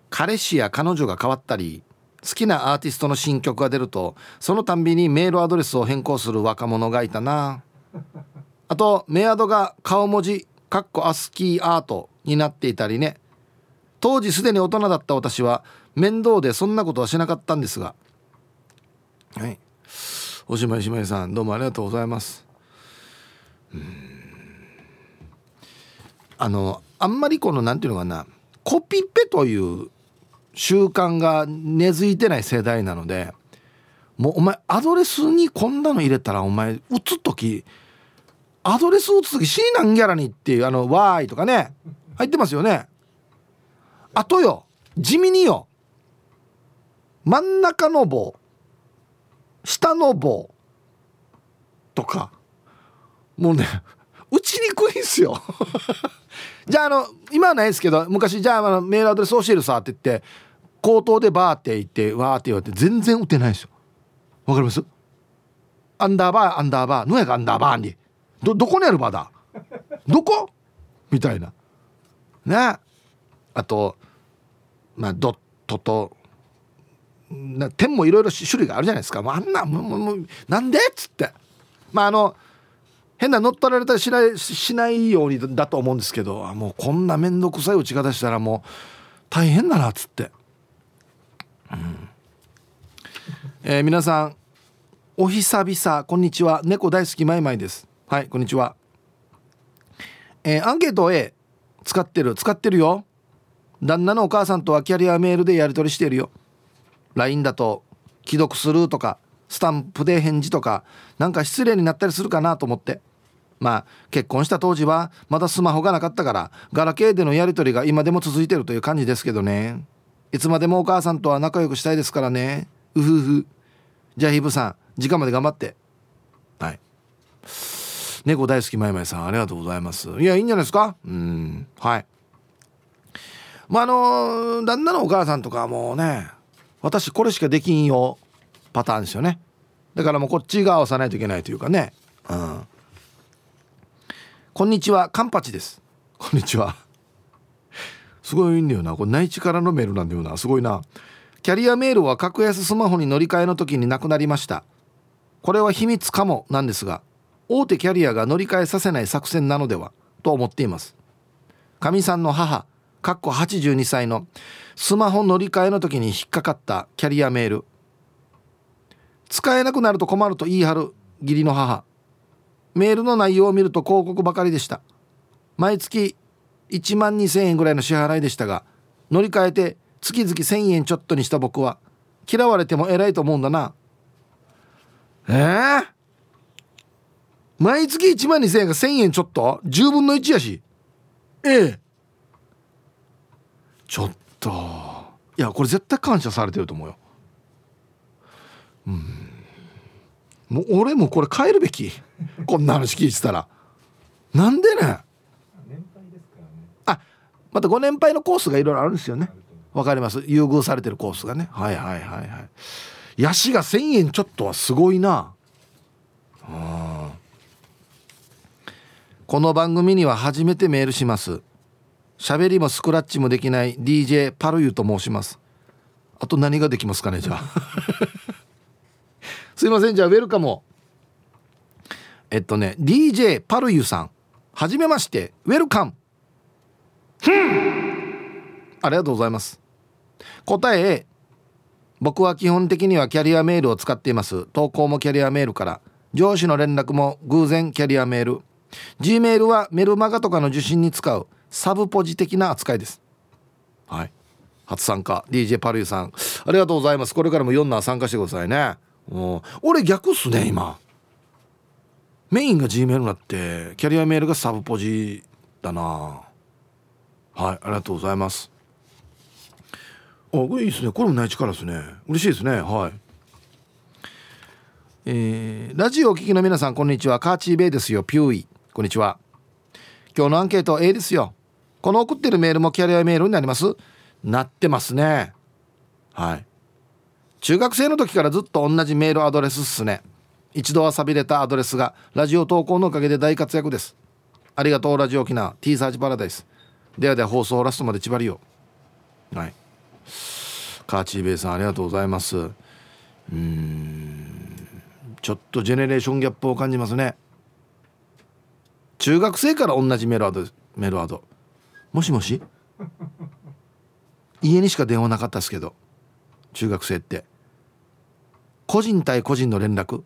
彼氏や彼女が変わったり好きなアーティストの新曲が出るとそのたんびにメールアドレスを変更する若者がいたな。あとメアドが顔文字かっこアスキーアートになっていたりね。当時すでに大人だった私は面倒でそんなことはしなかったんですが。はい。おしまいしまいさんどうもありがとうございます。あのあんまりこの何て言うのかなコピペという習慣が根付いてない世代なのでもうお前アドレスにこんなの入れたらお前打つ時アドレス打つ時 C なんギャラにっていうあの Y とかね入ってますよね。あとよ地味によ。真ん中の棒下の棒とか。もうね打ちにくいんすよ。じゃああの今はないですけど昔じゃああのメールアドレス教えるさって言って口頭でバーって言ってわーって言われて全然打てないですよ。わかります？アンダーバーアンダーバーのやがアンダーバーに。どどこにあるバーだどこ？みたいな。ね。あとまあドットとな点もいろいろ種類があるじゃないですか。もうあんなもうもうなんで？っつって。まああの変な乗っ取られたりしないしないようにだと思うんですけどもうこんな面倒くさい打ち方したらもう大変だなっつって、うん。えー、皆さんお久々。こんにちは。猫大好きマイマイです。はいこんにちは。えー、アンケート A 使ってる使ってるよ。旦那のお母さんとはキャリアメールでやり取りしてるよ。LINE だと既読するとかスタンプで返事とかなんか失礼になったりするかなと思って。まあ結婚した当時はまだスマホがなかったからガラケーでのやり取りが今でも続いてるという感じですけどね。いつまでもお母さんとは仲良くしたいですからね。うふふ。じゃあヒブさん時間まで頑張って。はい。猫大好きまいまいさんありがとうございます。いやいいんじゃないですか？うんはい。まああの旦那のお母さんとかもうね私これしかできんよパターンですよね。だからもうこっちが合わさないといけないというかね。うん。こんにちはカンパチです。こんにちは。すごいんだよな。これ内地からのメールなんだよな。すごいな。キャリアメールは格安スマホに乗り換えの時になくなりました。これは秘密かもなんですが大手キャリアが乗り換えさせない作戦なのではと思っています。かみさんの母かっこ82歳のスマホ乗り換えの時に引っかかったキャリアメール。使えなくなると困ると言い張る義理の母。メールの内容を見ると広告ばかりでした。毎月1万2000円ぐらいの支払いでしたが乗り換えて月々1000円ちょっとにした僕は嫌われても偉いと思うんだな。えー、毎月1万2000円が1000円ちょっと？10分の1やし。ええ。ちょっと。いやこれ絶対感謝されてると思うよ。うん。もう俺もこれ変えるべき。こんな話聞いてたら。なんでねあまたご年配のコースがいろいろあるんですよね。わかります？優遇されてるコースがね。はいはいはいはい。ヤシが1,000円ちょっとはすごいなこの番組には初めてメールします。喋りもスクラッチもできない DJ パルユと申します。あと何ができますかねじゃあ。すいませんじゃあウェルカムえっとね DJ パルユさん。はじめましてウェルカム。ありがとうございます。答え A 僕は基本的にはキャリアメールを使っています。投稿もキャリアメールから。上司の連絡も偶然キャリアメール。G メールはメルマガとかの受信に使うサブポジ的な扱いです。はい。初参加。DJ パルユさん。ありがとうございます。これからも4な参加してくださいね。俺逆っすね今。メインが G メールになってキャリアメールがサブポジだな。はい。ありがとうございます。あこれいいですね。これもない力ですね。嬉しいですね。はい。えー、ラジオお聞きの皆さんこんにちは。カーチーベイですよ。ピューイ。こんにちは。今日のアンケート A ですよ。この送ってるメールもキャリアメールになります。なってますね。はい。中学生の時からずっと同じメールアドレスっすね。一度は寂れたアドレスがラジオ投稿のおかげで大活躍です。ありがとうラジオ沖縄。T サーチパラダイス。ではでは放送ラストまで縛りよはい。カーチーベイさんありがとうございます。うん。ちょっとジェネレーションギャップを感じますね。中学生から同じメールアドメールアド。もしもし？家にしか電話なかったですけど。中学生って。個人対個人の連絡？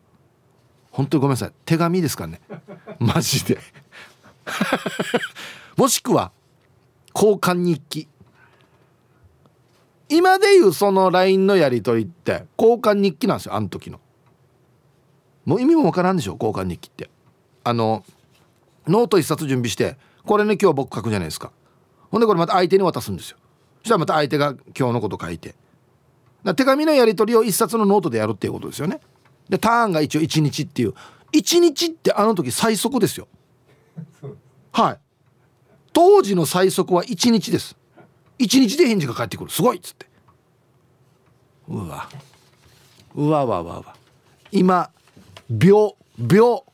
本当にごめんなさい。手紙ですかね？マジで。もしくは交換日記。今でいうその LINE のやり取りって交換日記なんですよあの時の。もう意味もわからんでしょ交換日記って。あのノート一冊準備してこれね今日僕書くじゃないですか。ほんでこれまた相手に渡すんですよ。そしたらまた相手が今日のこと書いて。手紙のやり取りを一冊のノートでやるっていうことですよね。でターンが一応1日っていう。1日ってあの時最速ですよ。はい。当時の最速は1日です。1日で返事が返ってくる。すごいっつって。うわ。うわわわわ。今秒。秒。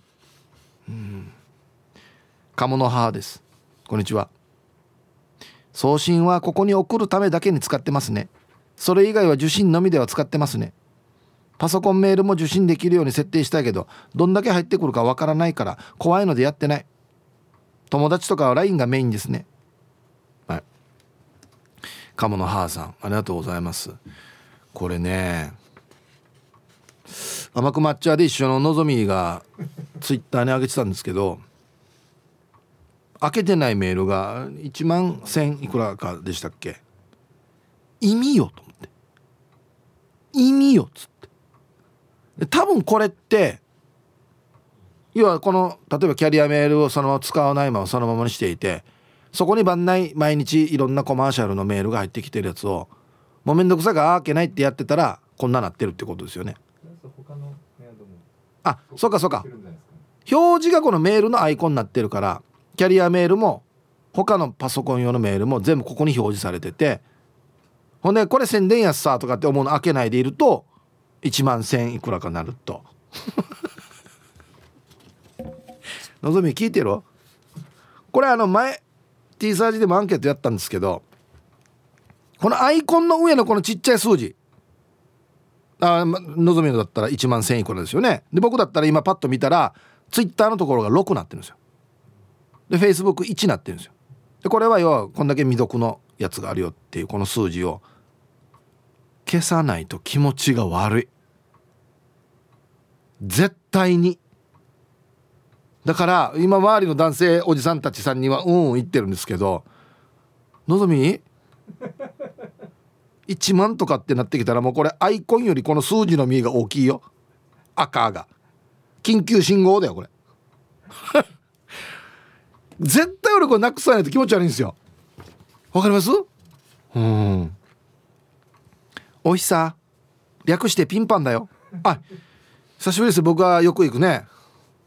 うん鴨の母です。こんにちは。送信はここに送るためだけに使ってますね。それ以外は受信のみでは使ってますね。パソコンメールも受信できるように設定したいけどどんだけ入ってくるかわからないから怖いのでやってない。友達とかは LINE がメインですね。はい。鴨の母さんありがとうございます。これね甘く抹茶で一緒ののぞみがツイッターに上げてたんですけど開けてないメールが1万1000いくらかでしたっけ？意味よと思って。意味よっつって。多分これって要はこの例えばキャリアメールをそのまま使わないままそのままにしていてそこに番内毎日いろんなコマーシャルのメールが入ってきてるやつをもうめんどくさいから開けないってやってたらこんななってるってことですよね。あそうかそうか。表示がこのメールのアイコンになってるからキャリアメールも他のパソコン用のメールも全部ここに表示されててほんでこれ宣伝やつさとかって思うの開けないでいると1万1000いくらかなると。のぞみ聞いてる？これあの前 T サージでもアンケートやったんですけどこのアイコンの上のこのちっちゃい数字。あのぞみのだったら1万1000いくらですよね。で僕だったら今パッと見たらツイッターのところが6なってるんですよ。で Facebook1 なってるんですよ。でこれは要はこんだけ未読のやつがあるよっていうこの数字を消さないと気持ちが悪い。絶対に。だから今周りの男性おじさんたちさんにはうんうん言ってるんですけどのぞみ 1万とかってなってきたらもうこれアイコンよりこの数字の実が大きいよ。赤が。緊急信号だよこれ。絶対俺これなくさないと気持ち悪いんですよ。わかります？うん。おいしさ略してピンパンだよ。あ久しぶりです。僕はよく行くね。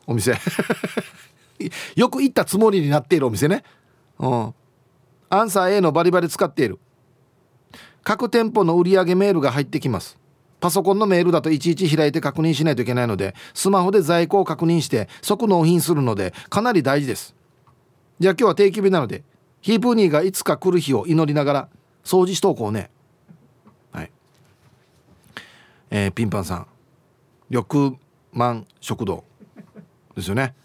お店。よく行ったつもりになっているお店ね。うん。アンサー A のバリバリ使っている。各店舗の売上メールが入ってきます。パソコンのメールだといちいち開いて確認しないといけないのでスマホで在庫を確認して即納品するのでかなり大事ですじゃあ今日は定期日なのでヒープニーがいつか来る日を祈りながら掃除しとこうね。はい。えー、ピンパンさん。緑満食堂ですよね。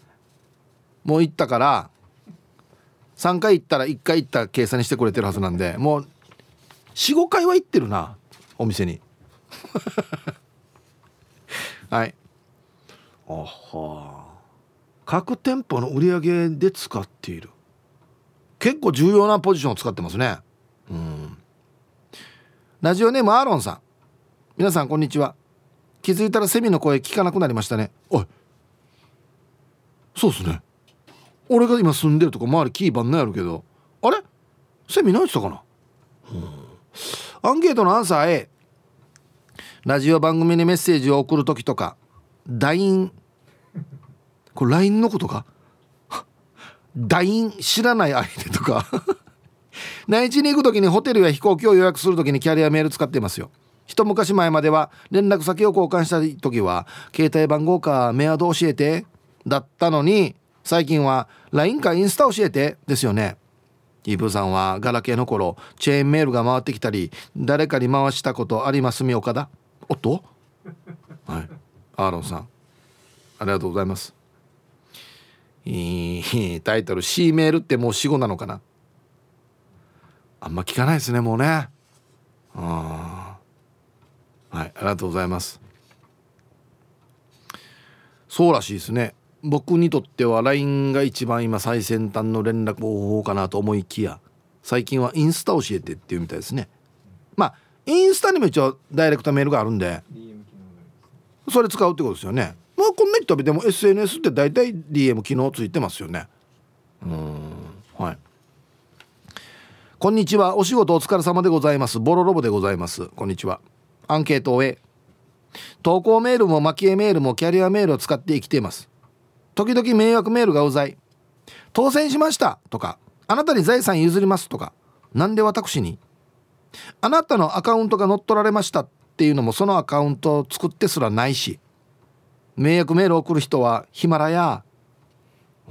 もう行ったから3回行ったら1回行った計算にしてくれてるはずなんでもう45回は行ってるなお店に。はい。あはあ。各店舗の売り上げで使っている。結構重要なポジションを使ってますね。うん。ラジオネームアーロンさん。皆さんこんにちは。気づいたらセミの声聞かなくなりましたね。おい。そうっすね。俺が今住んでるとこ周りキーバンのやるけど。あれ？セミ何したかな、アンケートのアンサー A ラジオ番組にメッセージを送る時とか LINE これ LINE のことか？LINE 知らない相手とか。内地に行く時にホテルや飛行機を予約する時にキャリアメール使ってますよ。一昔前までは連絡先を交換した時は携帯番号かメアド教えてだったのに最近は LINE かインスタ教えてですよね。イブさんはガラケーの頃チェーンメールが回ってきたり誰かに回したことありますみ岡田おっと？はい。アーロンさんありがとうございます。タイトル C メールってもう死後なのかな？あんま聞かないですねもうね。あはいありがとうございます。そうらしいですね。僕にとっては LINE が一番今最先端の連絡方法かなと思いきや最近はインスタ教えてっていうみたいですね。まあインスタにも一応ダイレクトメールがあるんでそれ使うってことですよねまあこんな人でも SNS って大体 DM 機能ついてますよね。うん。はい。こんにちは。お仕事お疲れ様でございます。ボロロボでございます。こんにちは。アンケートを終え投稿メールも蒔絵メールもキャリアメールを使って生きています。時々迷惑メールがうざい。当選しました。とかあなたに財産譲ります。とかなんで私に。あなたのアカウントが乗っ取られましたっていうのもそのアカウントを作ってすらないし迷惑メールを送る人はヒマラヤ。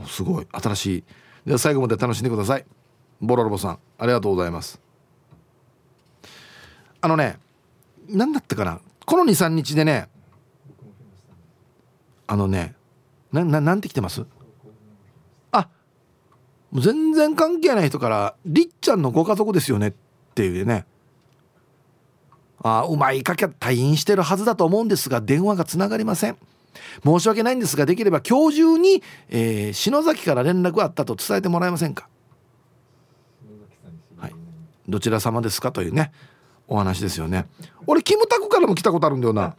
すごい。新しい。では最後まで楽しんでください。ボロロボさんありがとうございます。あのね何だったかな？この23日でねあのねなななんて来てます？あもう全然関係ない人から「りっちゃんのご家族ですよね」っていうね。あうまいかけ退院してるはずだと思うんですが電話がつながりません。申し訳ないんですができれば今日中に、えー、篠崎から連絡があったと伝えてもらえませんか？はい。どちら様ですかというねお話ですよね。俺キムタクからも来たことあるんだよな。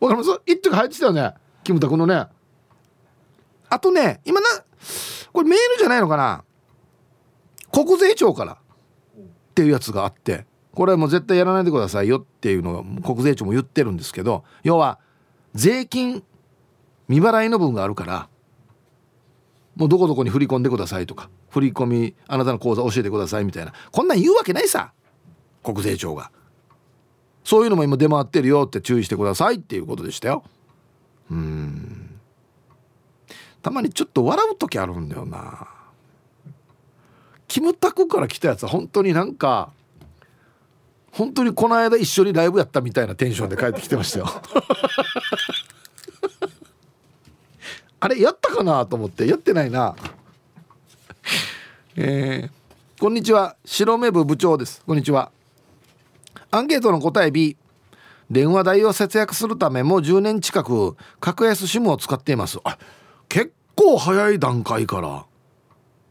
わかります？一時入ってたよね。キムタクのね。あとね今なこれメールじゃないのかな？国税庁からっていうやつがあってこれはもう絶対やらないでくださいよっていうのが国税庁も言ってるんですけど要は税金未払いの分があるからもうどこどこに振り込んでくださいとか振り込みあなたの口座教えてくださいみたいなこんなん言うわけないさ国税庁が。そういうのも今出回ってるよって注意してくださいっていうことでしたよ。うん。たまにちょっと笑う時あるんだよな。キムタクから来たやつは本当になんか本当にこの間一緒にライブやったみたいなテンションで帰ってきてましたよ。あれやったかなと思ってやってないな。えー、こんにちは。白目部部長です。こんにちは。アンケートの答え B 電話代を節約するためもう10年近く格安 SIM を使っています。あ結構早い段階から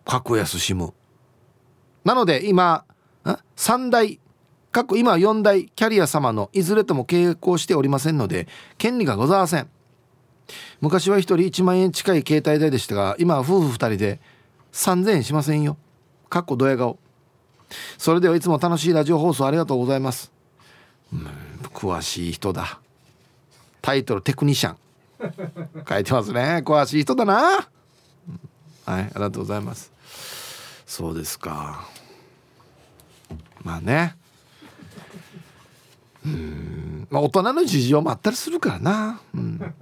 格安 SIM なので今3台各今4台キャリア様のいずれとも契約をしておりませんので権利がございません。昔は1人1万円近い携帯代でしたが今は夫婦2人で3000円しませんよ。かっこドヤ顔。それではいつも楽しいラジオ放送ありがとうございます。うん詳しい人だ。タイトルテクニシャン。書いてますね。詳しい人だな。はいありがとうございます。そうですか。まあね。うん。まあ大人の事情もあったりするからな、うん、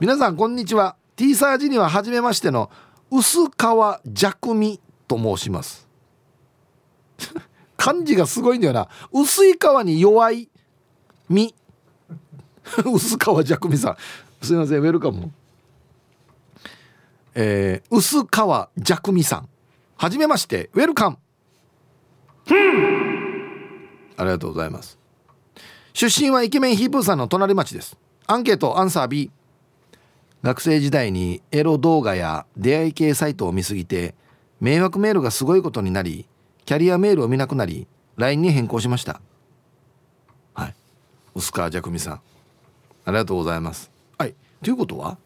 皆さんこんにちは。T サージには初めましての薄川弱味と申します。漢字がすごいんだよな。薄い皮に弱い身 薄皮弱味さん。すいませんウェルカム。えー、薄皮弱味さん。はじめましてウェルカム。ありがとうございます出身はイケメンヒープーさんの隣町です。アンケートアンサー B 学生時代にエロ動画や出会い系サイトを見すぎて迷惑メールがすごいことになりキャリアメールを見なくなり LINE に変更しました。はい。薄川ジャクミさん。ありがとうございます。はい。ということは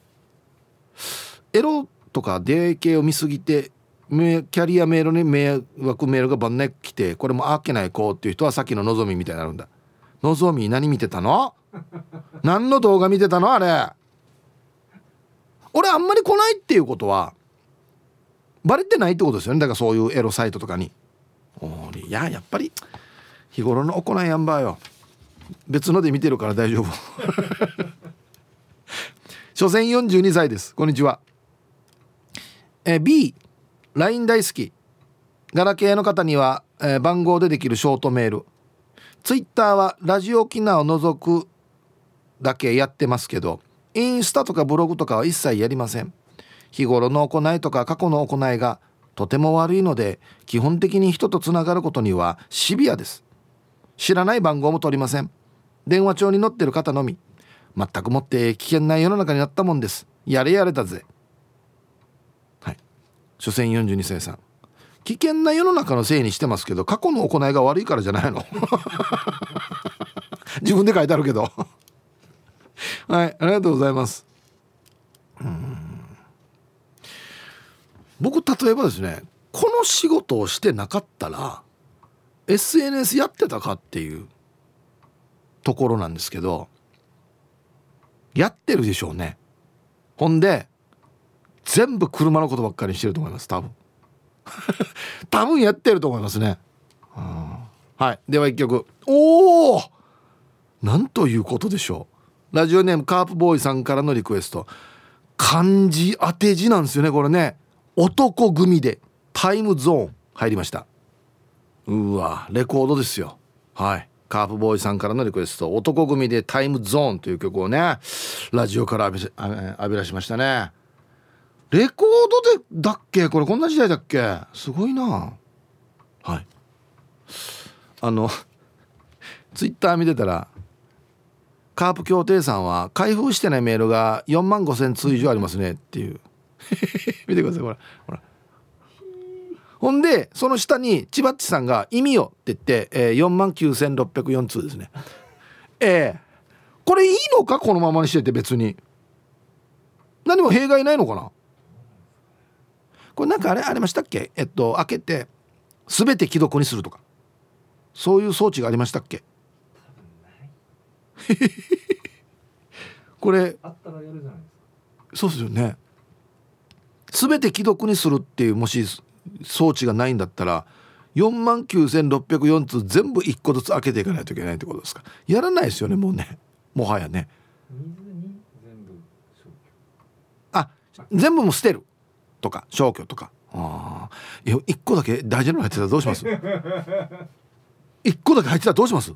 エロとか出会い系を見すぎてキャリアメールに迷惑メールが晩年来てこれもあっけない子っていう人はさっきののぞみみたいになるんだ。のぞみ何見てたの？何の動画見てたの？あれ。俺あんまり来ないっていうことはバレてないってことですよね？だからそういうエロサイトとかに。いややっぱり日頃の行いやんばよ。別ので見てるから大丈夫。所詮42歳です。こんにちは。え B LINE 大好き。ガラケーの方には、えー、番号でできるショートメール Twitter はラジオ機能を除くだけやってますけどインスタとかブログとかは一切やりません。日頃の行いとか過去の行いがとても悪いので基本的に人とつながることにはシビアです。知らない番号も取りません。電話帳に載ってる方のみ。全くもって危険な世の中になったもんです。やれやれだぜ。はい。所詮42歳さん。危険な世の中のせいにしてますけど過去の行いが悪いからじゃないの。自分で書いてあるけど。はいありがとうございます。僕例えばですねこの仕事をしてなかったら SNS やってたかっていうところなんですけどやってるでしょうね。ほんで全部車のことばっかりしてると思います多分。多分やってると思いますね、はい。では一曲。おおなんということでしょう。ラジオネームカープボーイさんからのリクエスト。漢字当て字なんですよねこれね。男組でタイムゾーン入りました。うわレコードですよ。はい。カープボーイさんからのリクエスト。男組でタイムゾーンという曲をねラジオから浴び浴び出しましたね。レコードでだっけ？これこんな時代だっけ？すごいな。はい。あの ツイッター見てたらカープ協定さんは開封してないメールが4万5千通以上ありますねっていう。見てくださいほら。ほら。ほんでその下に千葉っちさんが「意味よ」って言って、えー、4万9604通ですね。ええー、これいいのか？このままにしてて別に。何も弊害ないのかな？これなんかあれありましたっけ？えっと開けて全て既読にするとか。そういう装置がありましたっけ？これそうですよね。全て既読にするっていうもし装置がないんだったら4万9604通全部1個ずつ開けていかないといけないってことですか？やらないですよねもうね。もはやね。あ全部も捨てるとか消去とか。ああいや1個だけ大事なの入ってたらどうします？1個だけ入ってたらどうします？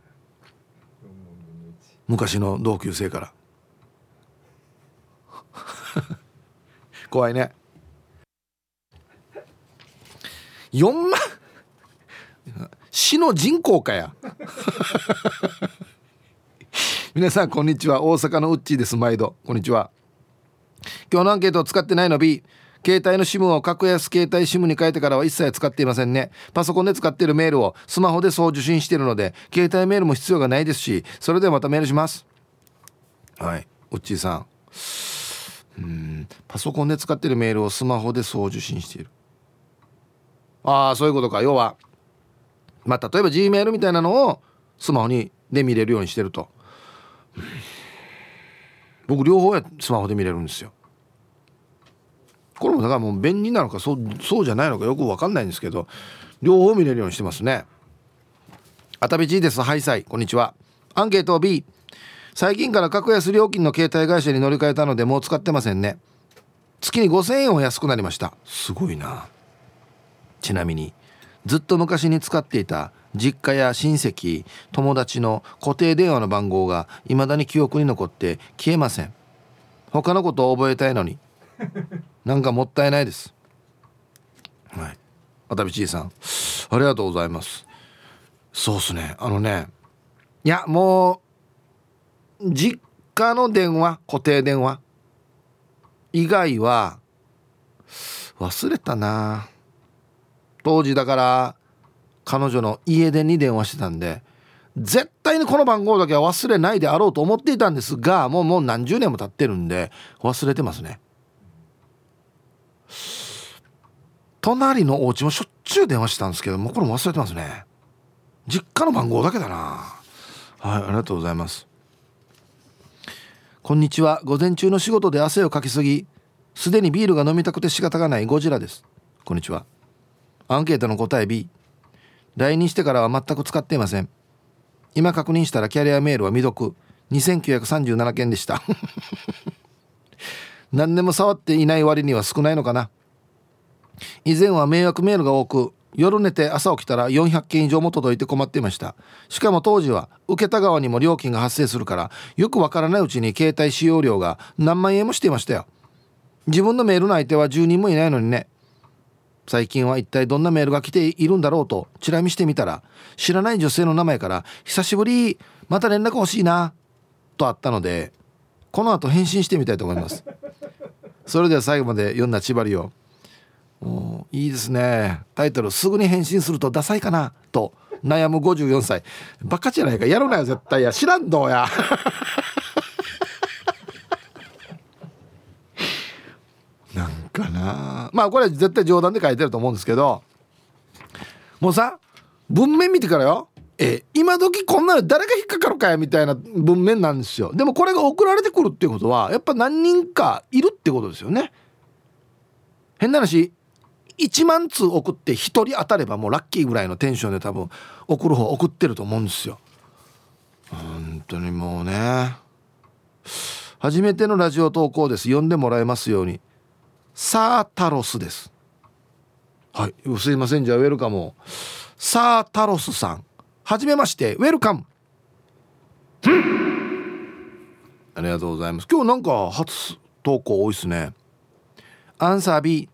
昔の同級生から。怖いね。4万死の人口かや。皆さんこんにちは。大阪のウッチーです。毎度。こんにちは。今日のアンケートを使ってないの B 携帯の SIM を格安携帯 SIM に変えてからは一切使っていませんね。パソコンで使っているメールをスマホで送受信しているので携帯メールも必要がないですしそれではまたメールします。はい。ウッチーさん。うん。パソコンで使っているメールをスマホで送受信している。ああそういうことか。要はまあ例えば G メールみたいなのをスマホにで見れるようにしてると。僕両方やスマホで見れるんですよ。これもだからもう便利なのかそうそうじゃないのかよく分かんないんですけど両方見れるようにしてますね。あたべちです。はいさいこんにちは。アンケート B 最近から格安料金の携帯会社に乗り換えたのでもう使ってませんね。月に5000円は安くなりました。すごいな。ちなみにずっと昔に使っていた実家や親戚友達の固定電話の番号が未だに記憶に残って消えません。他のことを覚えたいのになんかもったいないです。はい。渡辺ちさん。ありがとうございます。そうっすね。あのねいやもう実家の電話固定電話以外は忘れたな。当時だから彼女の家電に電話してたんで絶対にこの番号だけは忘れないであろうと思っていたんですがもうもう何十年も経ってるんで忘れてますね隣のお家もしょっちゅう電話してたんですけどもこれも忘れてますね。実家の番号だけだな。はいありがとうございます。こんにちは。午前中の仕事で汗をかきすぎすでにビールが飲みたくて仕方がないゴジラです。こんにちは。アンケートの答え B 来日してからは全く使っていません。今確認したらキャリアメールは未読。2937件でした。何でも触っていない割には少ないのかな。以前は迷惑メールが多く夜寝て朝起きたら400件以上も届いて困っていました。しかも当時は受けた側にも料金が発生するからよくわからないうちに携帯使用料が何万円もしていましたよ。自分のメールの相手は10人もいないのにね。最近は一体どんなメールが来ているんだろうとチラ見してみたら知らない女性の名前から「久しぶりまた連絡欲しいな」とあったのでこの後返信してみたいと思います。それでは最後まで読んだ千張りをいいですね。タイトル「すぐに返信するとダサいかな」と悩む54歳。バカじゃないか。やるなよ絶対や。知らんどうや。なんかな。まあこれは絶対冗談で書いてると思うんですけど。もうさ文面見てからよ。え今時こんなの誰が引っかかるかやみたいな文面なんですよ。でもこれが送られてくるっていうことはやっぱ何人かいるってことですよね。変な話1万通送って1人当たればもうラッキーぐらいのテンションで多分送る方送ってると思うんですよ。本当にもうね。初めてのラジオ投稿です。読んでもらえますように。サータロスです。はい。すいません。じゃあ welcome サータロスさん。はじめまして welcome ありがとうございます。今日なんか初投稿多いですね。アンサー B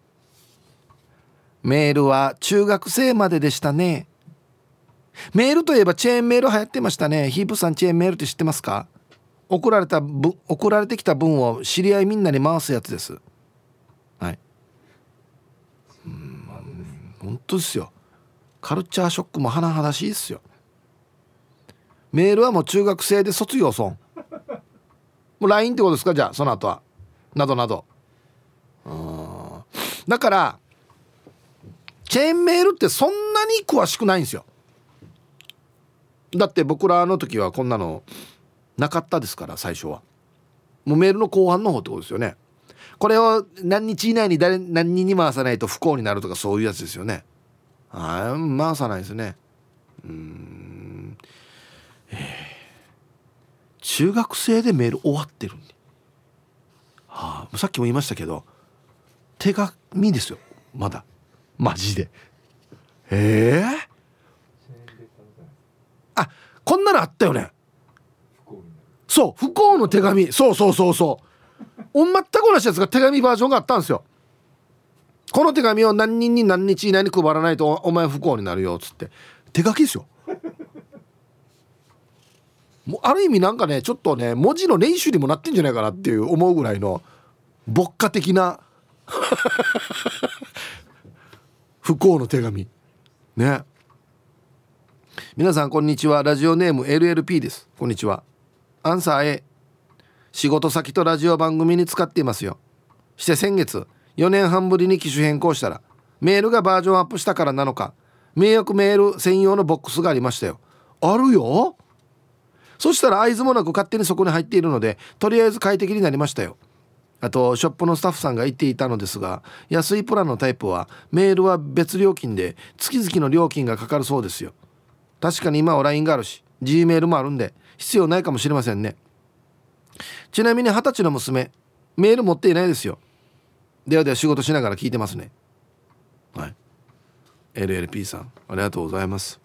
メールは中学生まででしたね。メールといえばチェーンメール流行ってましたね。ヒープさんチェーンメールって知ってますか？送られた送られてきた文を知り合いみんなに回すやつです。はい。うん本当ですよ。カルチャーショックも甚だしいですよ。メールはもう中学生で卒業損。もう LINE ってことですか？じゃあその後は。などなど。だからチェーンメールってそんなに詳しくないんですよ。だって僕らの時はこんなのなかったですから最初は。もうメールの後半の方ってことですよね。これを何日以内に誰何人に回さないと不幸になるとかそういうやつですよね。はい回さないですね。うん。えー、中学生でメール終わってるんで、はあ、さっきも言いましたけど手紙ですよ。まだ。マジで。ええ？ー、あこんなのあったよね。そう不幸の手紙。そうそうそうそう。全く同じやつが手紙バージョンがあったんですよ。この手紙を何人に何日以内に配らないとお前不幸になるよっつって。手書きですよもうある意味なんかねちょっとね文字の練習にもなってんじゃないかなっていう思うぐらいの牧歌的な 不幸の手紙。ね。皆さんこんにちは。ラジオネーム LLP です。こんにちは。アンサー A 仕事先とラジオ番組に使っていますよ。して先月4年半ぶりに機種変更したらメールがバージョンアップしたからなのか迷惑メール専用のボックスがありましたよ。あるよ。そしたら合図もなく勝手にそこに入っているのでとりあえず快適になりましたよ。あとショップのスタッフさんが言っていたのですが安いプランのタイプはメールは別料金で月々の料金がかかるそうですよ。確かに今は LINE があるし G メールもあるんで必要ないかもしれませんね。ちなみに二十歳の娘メール持っていないですよ。ではでは仕事しながら聞いてますね。はい。LLP さんありがとうございます。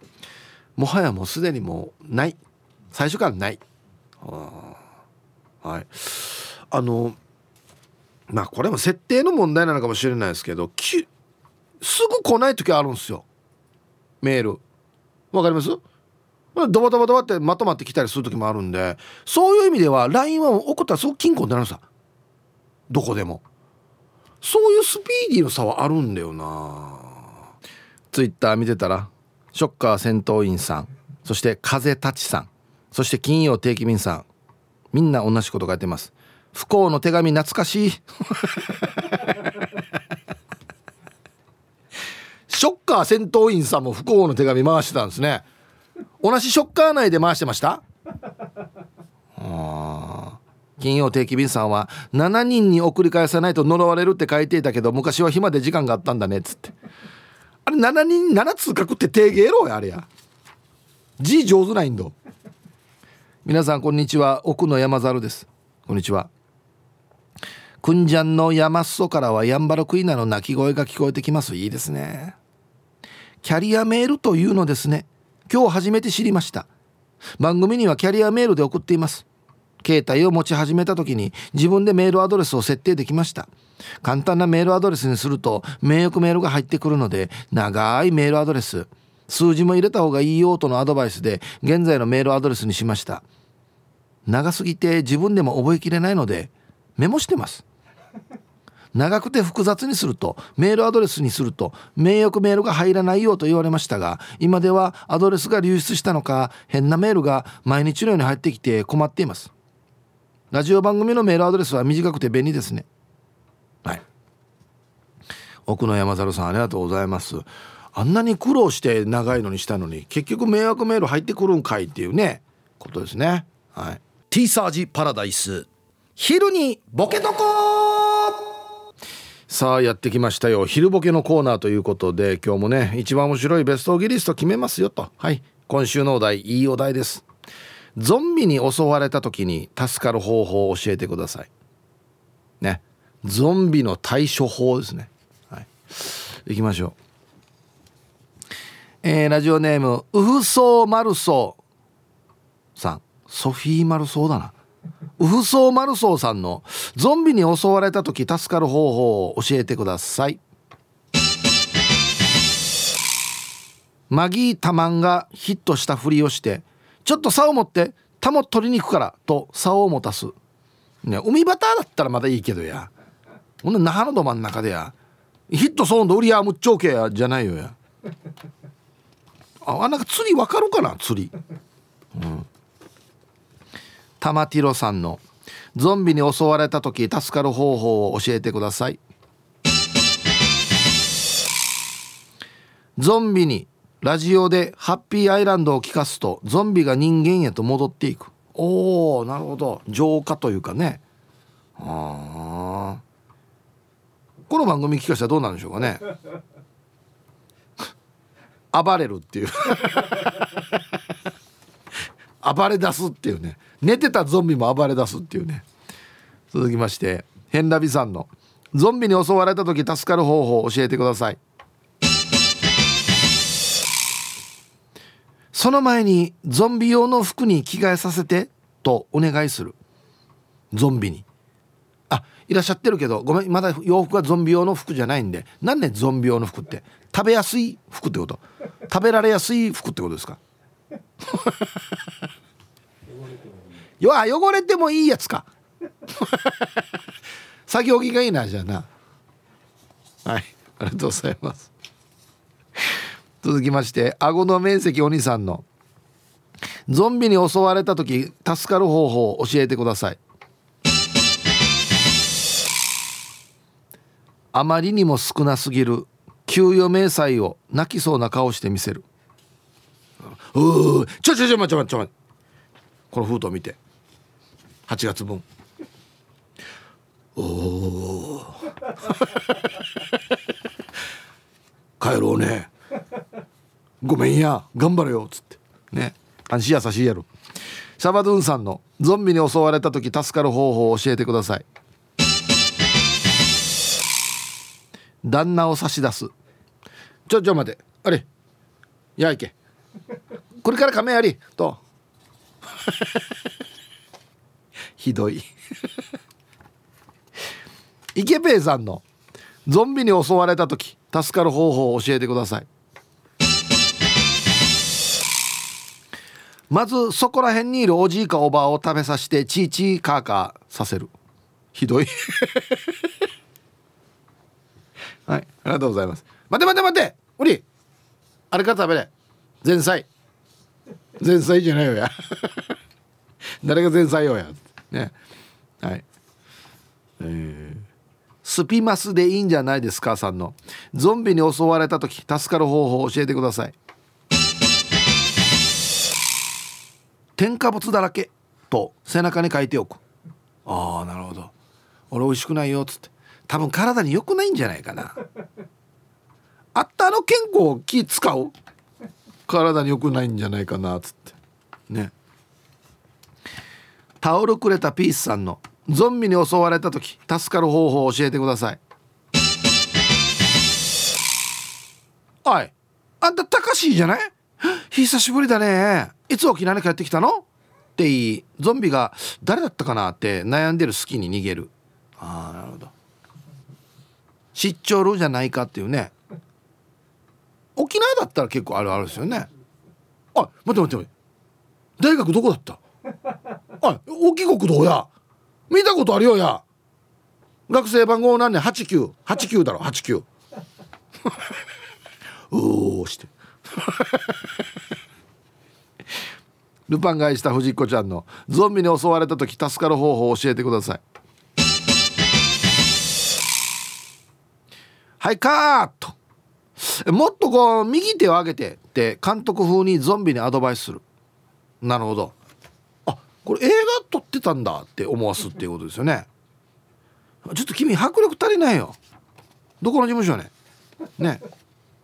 もはやもうすでにもうない。最初からない。はい。あのまあこれも設定の問題なのかもしれないですけどきすぐ来ない時あるんですよ。メール。わかります？ドバドバドバってまとまってきたりする時もあるんでそういう意味では LINE は送ったらすごく金庫になるさどこでも。そういうスピーディーの差はあるんだよな。ツイッター見てたらショッカー戦闘員さん。そして風立ちさん。そして金曜定期便さんみんな同じこと書いてます。不幸の手紙懐かしい。ショッカー戦闘員さんも不幸の手紙回してたんですね。同じショッカー内で回してました？金曜定期便さんは7人に送り返さないと呪われるって書いていたけど昔は暇で時間があったんだねっつって。あれ7人7通書くって定芸ろやあれや。字上手ないんだ皆さんこんにちは。奥の山猿です。こんにちは。くんじゃんの山裾からはやんばるクイナの鳴き声が聞こえてきます。いいですね。キャリアメールというのですね。今日初めて知りました。番組にはキャリアメールで送っています。携帯を持ち始めた時に自分でメールアドレスを設定できました。簡単なメールアドレスにすると迷惑メールが入ってくるので長いメールアドレス。数字も入れた方がいいよとのアドバイスで現在のメールアドレスにしました。長すぎて自分でも覚えきれないのでメモしてます。長くて複雑にするとメールアドレスにすると迷惑メールが入らないよと言われましたが今ではアドレスが流出したのか変なメールが毎日のように入ってきて困っています。ラジオ番組のメールアドレスは短くて便利ですね。はい。奥野山猿さんありがとうございます。あんなに苦労して長いのにしたのに結局迷惑メール入ってくるんかいっていうねことですね。はい。T サージパラダイス。昼にボケとこさあやってきましたよ。昼ボケのコーナーということで今日もね一番面白いベストギリスト決めますよと。はい。今週のお題いいお題です。ゾンビに襲われた時に助かる方法を教えてください。ね。ゾンビの対処法ですね。はい。行きましょうえー、ラジオネームウフソーマルソーさん。ソフィーマルソーだな。ウフソーマルソーさんのゾンビに襲われた時助かる方法を教えてください。マギー・タマンがヒットしたふりをしてちょっと竿を持ってタモ取りに行くからと竿を持たす、ね、海バターだったらまだいいけどや。ほんで那覇のど真ん中でや。ヒットソーンド売りやむっちょうけやじゃないよや。あなんか釣りわかるかな釣り。うん。玉ティロさんのゾンビに襲われた時助かる方法を教えてください。ゾンビにラジオでハッピーアイランドを聞かすとゾンビが人間へと戻っていく。おおなるほど。浄化というかね。あこの番組聞かせたらどうなんでしょうかね。暴れるっていう。暴れ出すっていうね。寝てたゾンビも暴れ出すっていうね。続きましてヘンラビさんのゾンビに襲われた時助かる方法を教えてください。その前にゾンビ用の服に着替えさせてとお願いする。ゾンビに。いらっしゃってるけどごめんまだ洋服はゾンビ用の服じゃないんで。何でゾンビ用の服って？食べやすい服ってこと？食べられやすい服ってことですか？よあ汚れてもいいやつか。作業着がいいなじゃあな。はいありがとうございます。続きまして顎の面積お兄さんの。ゾンビに襲われた時助かる方法を教えてください。あまりにも少なすぎる。給与明細を泣きそうな顔して見せる。うーちょちょちょ待ち待ち待ちこの封筒見て。8月分。おお帰ろうね。ごめんや。頑張れよっつって。ね。安心優しいやろ。シャバドゥンさんのゾンビに襲われた時助かる方法を教えてください。旦那を差し出す。ちょちょ待て。あれ。やいけ。これから亀やり。と。ひどい。イケペイさんの。ゾンビに襲われた時。助かる方法を教えてください。まずそこら辺にいるおじいかおばあを食べさせてチーチーカーカーさせる。ひどい。はい。ありがとうございます。待て待て待て。おりあれから食べれ。前菜。前菜じゃないよや。誰が前菜よや。ね。はい。えー、スピマスでいいんじゃないですかさんの。ゾンビに襲われた時助かる方法を教えてください。添加物だらけと背中に書いておく。ああなるほど。俺美味しくないよっつって。多分体に良くないんじゃないかな。あったの健康気使う？体に良くないんじゃないかなっつって。ね。タオルくれたピースさんのゾンビに襲われた時助かる方法を教えてください。おいあんたたかしいじゃない？久しぶりだね。いつ沖縄に帰ってきたの？って言いゾンビが誰だったかな？って悩んでる隙に逃げる。ああなるほど。出張るじゃないかっていうね。沖縄だったら結構あるあるですよね。あ待って待って。大学どこだった？あ沖国道や。見たことあるよや。学生番号何年？8989だろ89 うおして。ルパンがいした藤子ちゃんのゾンビに襲われた時助かる方法を教えてください。はいカーッと。もっとこう右手を上げてって監督風にゾンビにアドバイスする。なるほど。あこれ映画撮ってたんだって思わすっていうことですよね。ちょっと君迫力足りないよ。どこの事務所ねね。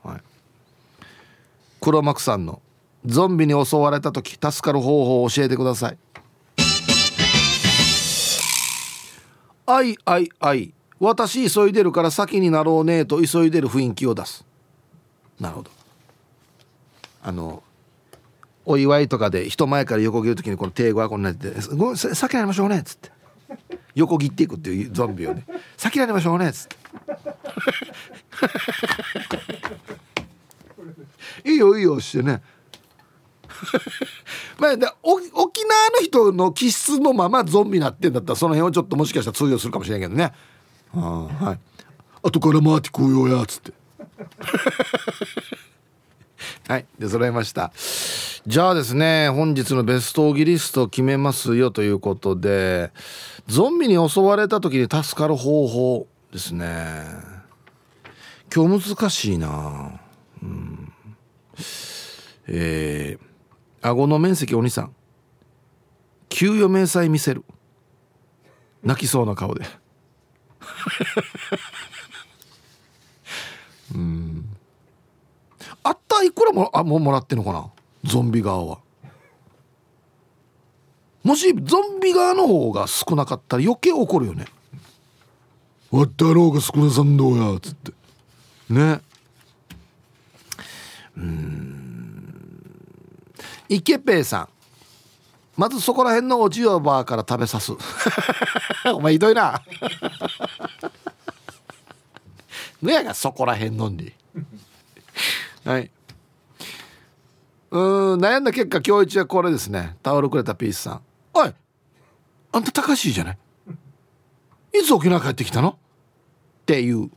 はい。黒幕さんのゾンビに襲われた時助かる方法を教えてください。あいあいあい私急いでるから先になろうねと急いでる雰囲気を出す。なるほど。あのお祝いとかで人前から横切る時にこの手がこんなやって「ご先になりましょうね」っつって。横切っていくっていうゾンビをね「先になりましょうね」っつって。いいよいいよしてね。まあ、沖縄の人の気質のままゾンビになってんだったらその辺をちょっともしかしたら通用するかもしれんけどね。あはい。後から回ってこうよやつって。はいで揃えました。じゃあですね本日のベストオギリスト決めますよということでゾンビに襲われた時に助かる方法ですね。今日難しいな。うん。えー顎の面積お兄さん。給与明細見せる。泣きそうな顔で。うん。あったいくらもあもうもらってんのかな？ゾンビ側は。もしゾンビ側の方が少なかったら余計怒るよね。わったろうが少なさんどうやつって。ね。うん。イケペイさんまずそこら辺のおじおばあから食べさす。お前ひどいな。ぬやがそこら辺飲んではい。うん悩んだ結果今日一はこれですね。タオルくれたピースさん。おいあんた高橋じゃない？いつ沖縄帰ってきたの？っていう。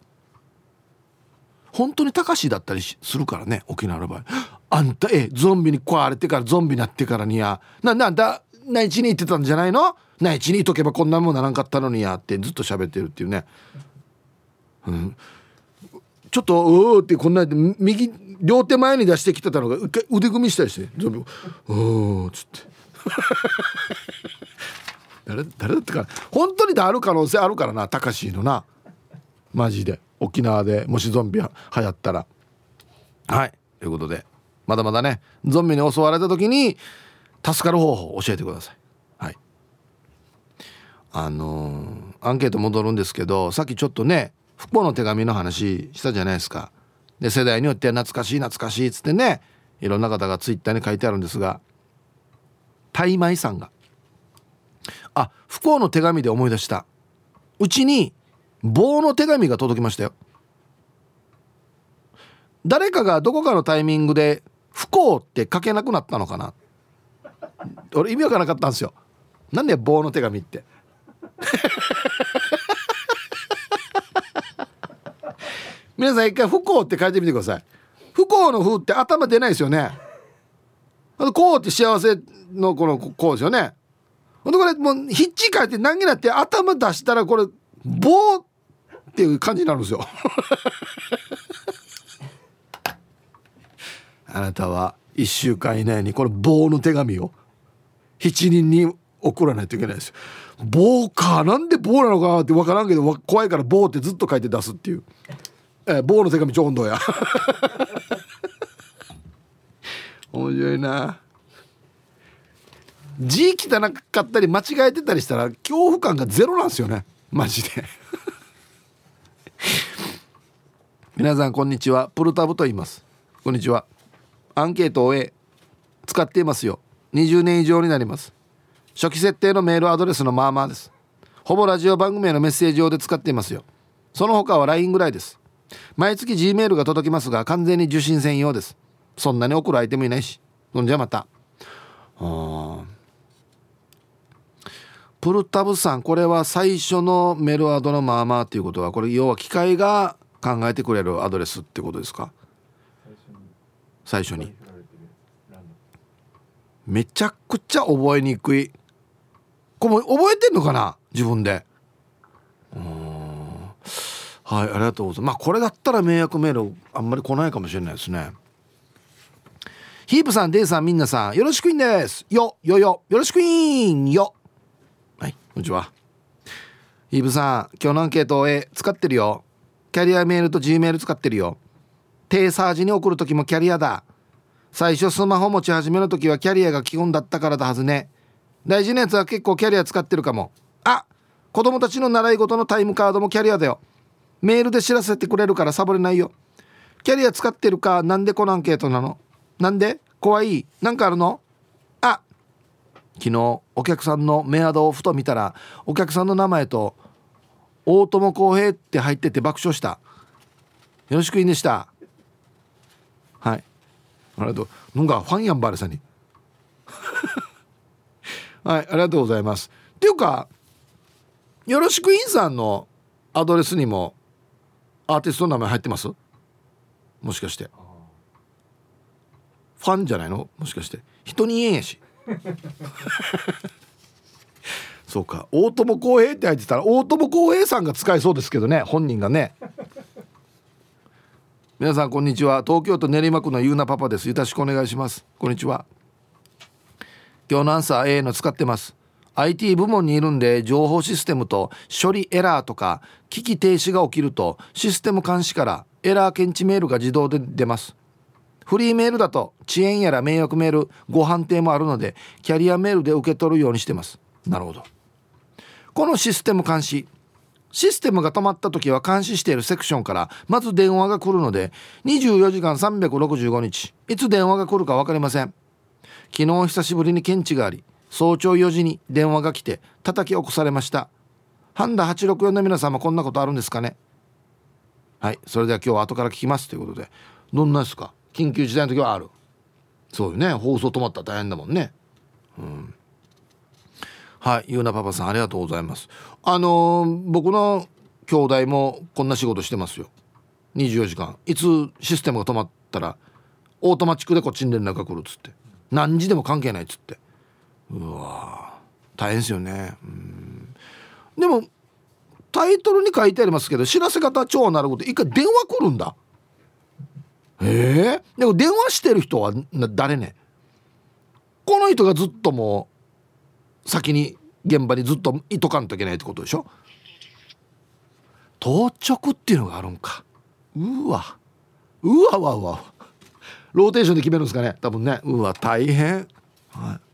本当に高橋だったりするからね沖縄の場合。あんたえゾンビに食われてからゾンビになってからにや。ななんだ内地に行ってたんじゃないの？内地にいとけばこんなもんならんかったのにや。ってずっと喋ってるっていうね。うん。ちょっとうーってこんな右両手前に出してきてたのが一回腕組みしたりしてゾンビ「うー」っつって。誰誰だったか本当にである可能性あるからなたかしのな。マジで。沖縄でもしゾンビは流行ったら。はい。ということで。まだまだねゾンビに襲われた時に助かる方法教えてください。はい。あのー、アンケート戻るんですけどさっきちょっとね不幸の手紙の話したじゃないですか。で世代によっては懐かしい懐かしいっつってねいろんな方がツイッターに書いてあるんですがタイマイさんがあ不幸の手紙で思い出した。うちに棒の手紙が届きましたよ。誰かがどこかのタイミングで不幸って書けなくなったのかな？俺意味わからなかったんですよ。なんで棒の手紙って？皆さん一回不幸って書いてみてください。不幸の「不」って頭出ないですよね。あとこうって幸せのこのこうですよね。ほんとこれもうヒッチ書いて何になって頭出したらこれ棒っていう感じになるんですよ。あなたは1週間以内にこの棒の手紙を7人に送らないといけないですよ。棒かなんで棒なのかって分からんけど怖いから棒ってずっと書いて出すっていう。えー、棒の手紙ちょうどや。面白いな。字汚かったり間違えてたりしたら恐怖感がゼロなんですよね。マジで。皆さんこんにちは。プルタブと言います。こんにちは。アンケートを終え使っていますよ。20年以上になります。初期設定のメールアドレスのまあまあです。ほぼラジオ番組へのメッセージ用で使っていますよ。その他は LINE ぐらいです。毎月 G メールが届きますが完全に受信専用です。そんなに送る相手もいないし。ほんじゃまた。プルタブさんこれは最初のメールアドのまあまあっていうことはこれ要は機械が考えてくれるアドレスってことですか？最初に。めちゃくちゃ覚えにくい。これも覚えてんのかな？自分で。はいありがとうございます。まあこれだったら迷惑メールあんまり来ないかもしれないですね。ヒープさんデイさんみんなさんよろしくいんです。よよよ。よろしくいんよ。はいこんにちは。ヒープさん今日のアンケートえ使ってるよ。キャリアメールと G メール使ってるよ。テーサージに送る時もキャリアだ。最初スマホ持ち始めの時はキャリアが基本だったからだはずね。大事なやつは結構キャリア使ってるかも。あ子供たちの習い事のタイムカードもキャリアだよ。メールで知らせてくれるからサボれないよ。キャリア使ってるかなんでこのアンケートなの。なんで？怖い？なんかあるの？あ昨日お客さんのメアドをふと見たらお客さんの名前と大友康平って入ってて爆笑した。よろしくいいんでした。ありがとう。なんかファンやんばれさんに。はいありがとうございます。っていうかよろしくインさんのアドレスにもアーティストの名前入ってます？もしかして。ファンじゃないの？もしかして。人に言えんやし。そうか。大友康平って入ってたら大友康平さんが使えそうですけどね。本人がね。皆さんこんにちは。東京都練馬区のゆうなパパです。よろしくお願いします。こんにちは。今日のアンサー A の使ってます。IT 部門にいるんで情報システムと処理エラーとか機器停止が起きるとシステム監視からエラー検知メールが自動で出ます。フリーメールだと遅延やら迷惑メールご判定もあるのでキャリアメールで受け取るようにしてます。なるほど。このシステム監視システムが止まった時は監視しているセクションからまず電話が来るので24時間365日いつ電話が来るか分かりません。昨日久しぶりに検知があり早朝4時に電話が来て叩き起こされました。ハンダ864の皆様こんなことあるんですかね。はいそれでは今日は後から聞きますということで。どんなですか？緊急事態の時はある。そうよね。放送止まったら大変だもんね。うん。はいゆうなパパさんありがとうございます。あのー、僕の兄弟もこんな仕事してますよ。24時間。いつシステムが止まったらオートマチックでこっちに連絡が来るっつって。何時でも関係ないっつって。うわ大変ですよね。うん。でもタイトルに書いてありますけど知らせ方超なること。一回電話来るんだ。えー、でも電話してる人は誰ね？この人がずっともう先に現場にずっといとかんといけないってことでしょ？当直っていうのがあるんか。うわ。うわわわ。ローテーションで決めるんですかね？多分ね。うわ大変。はい。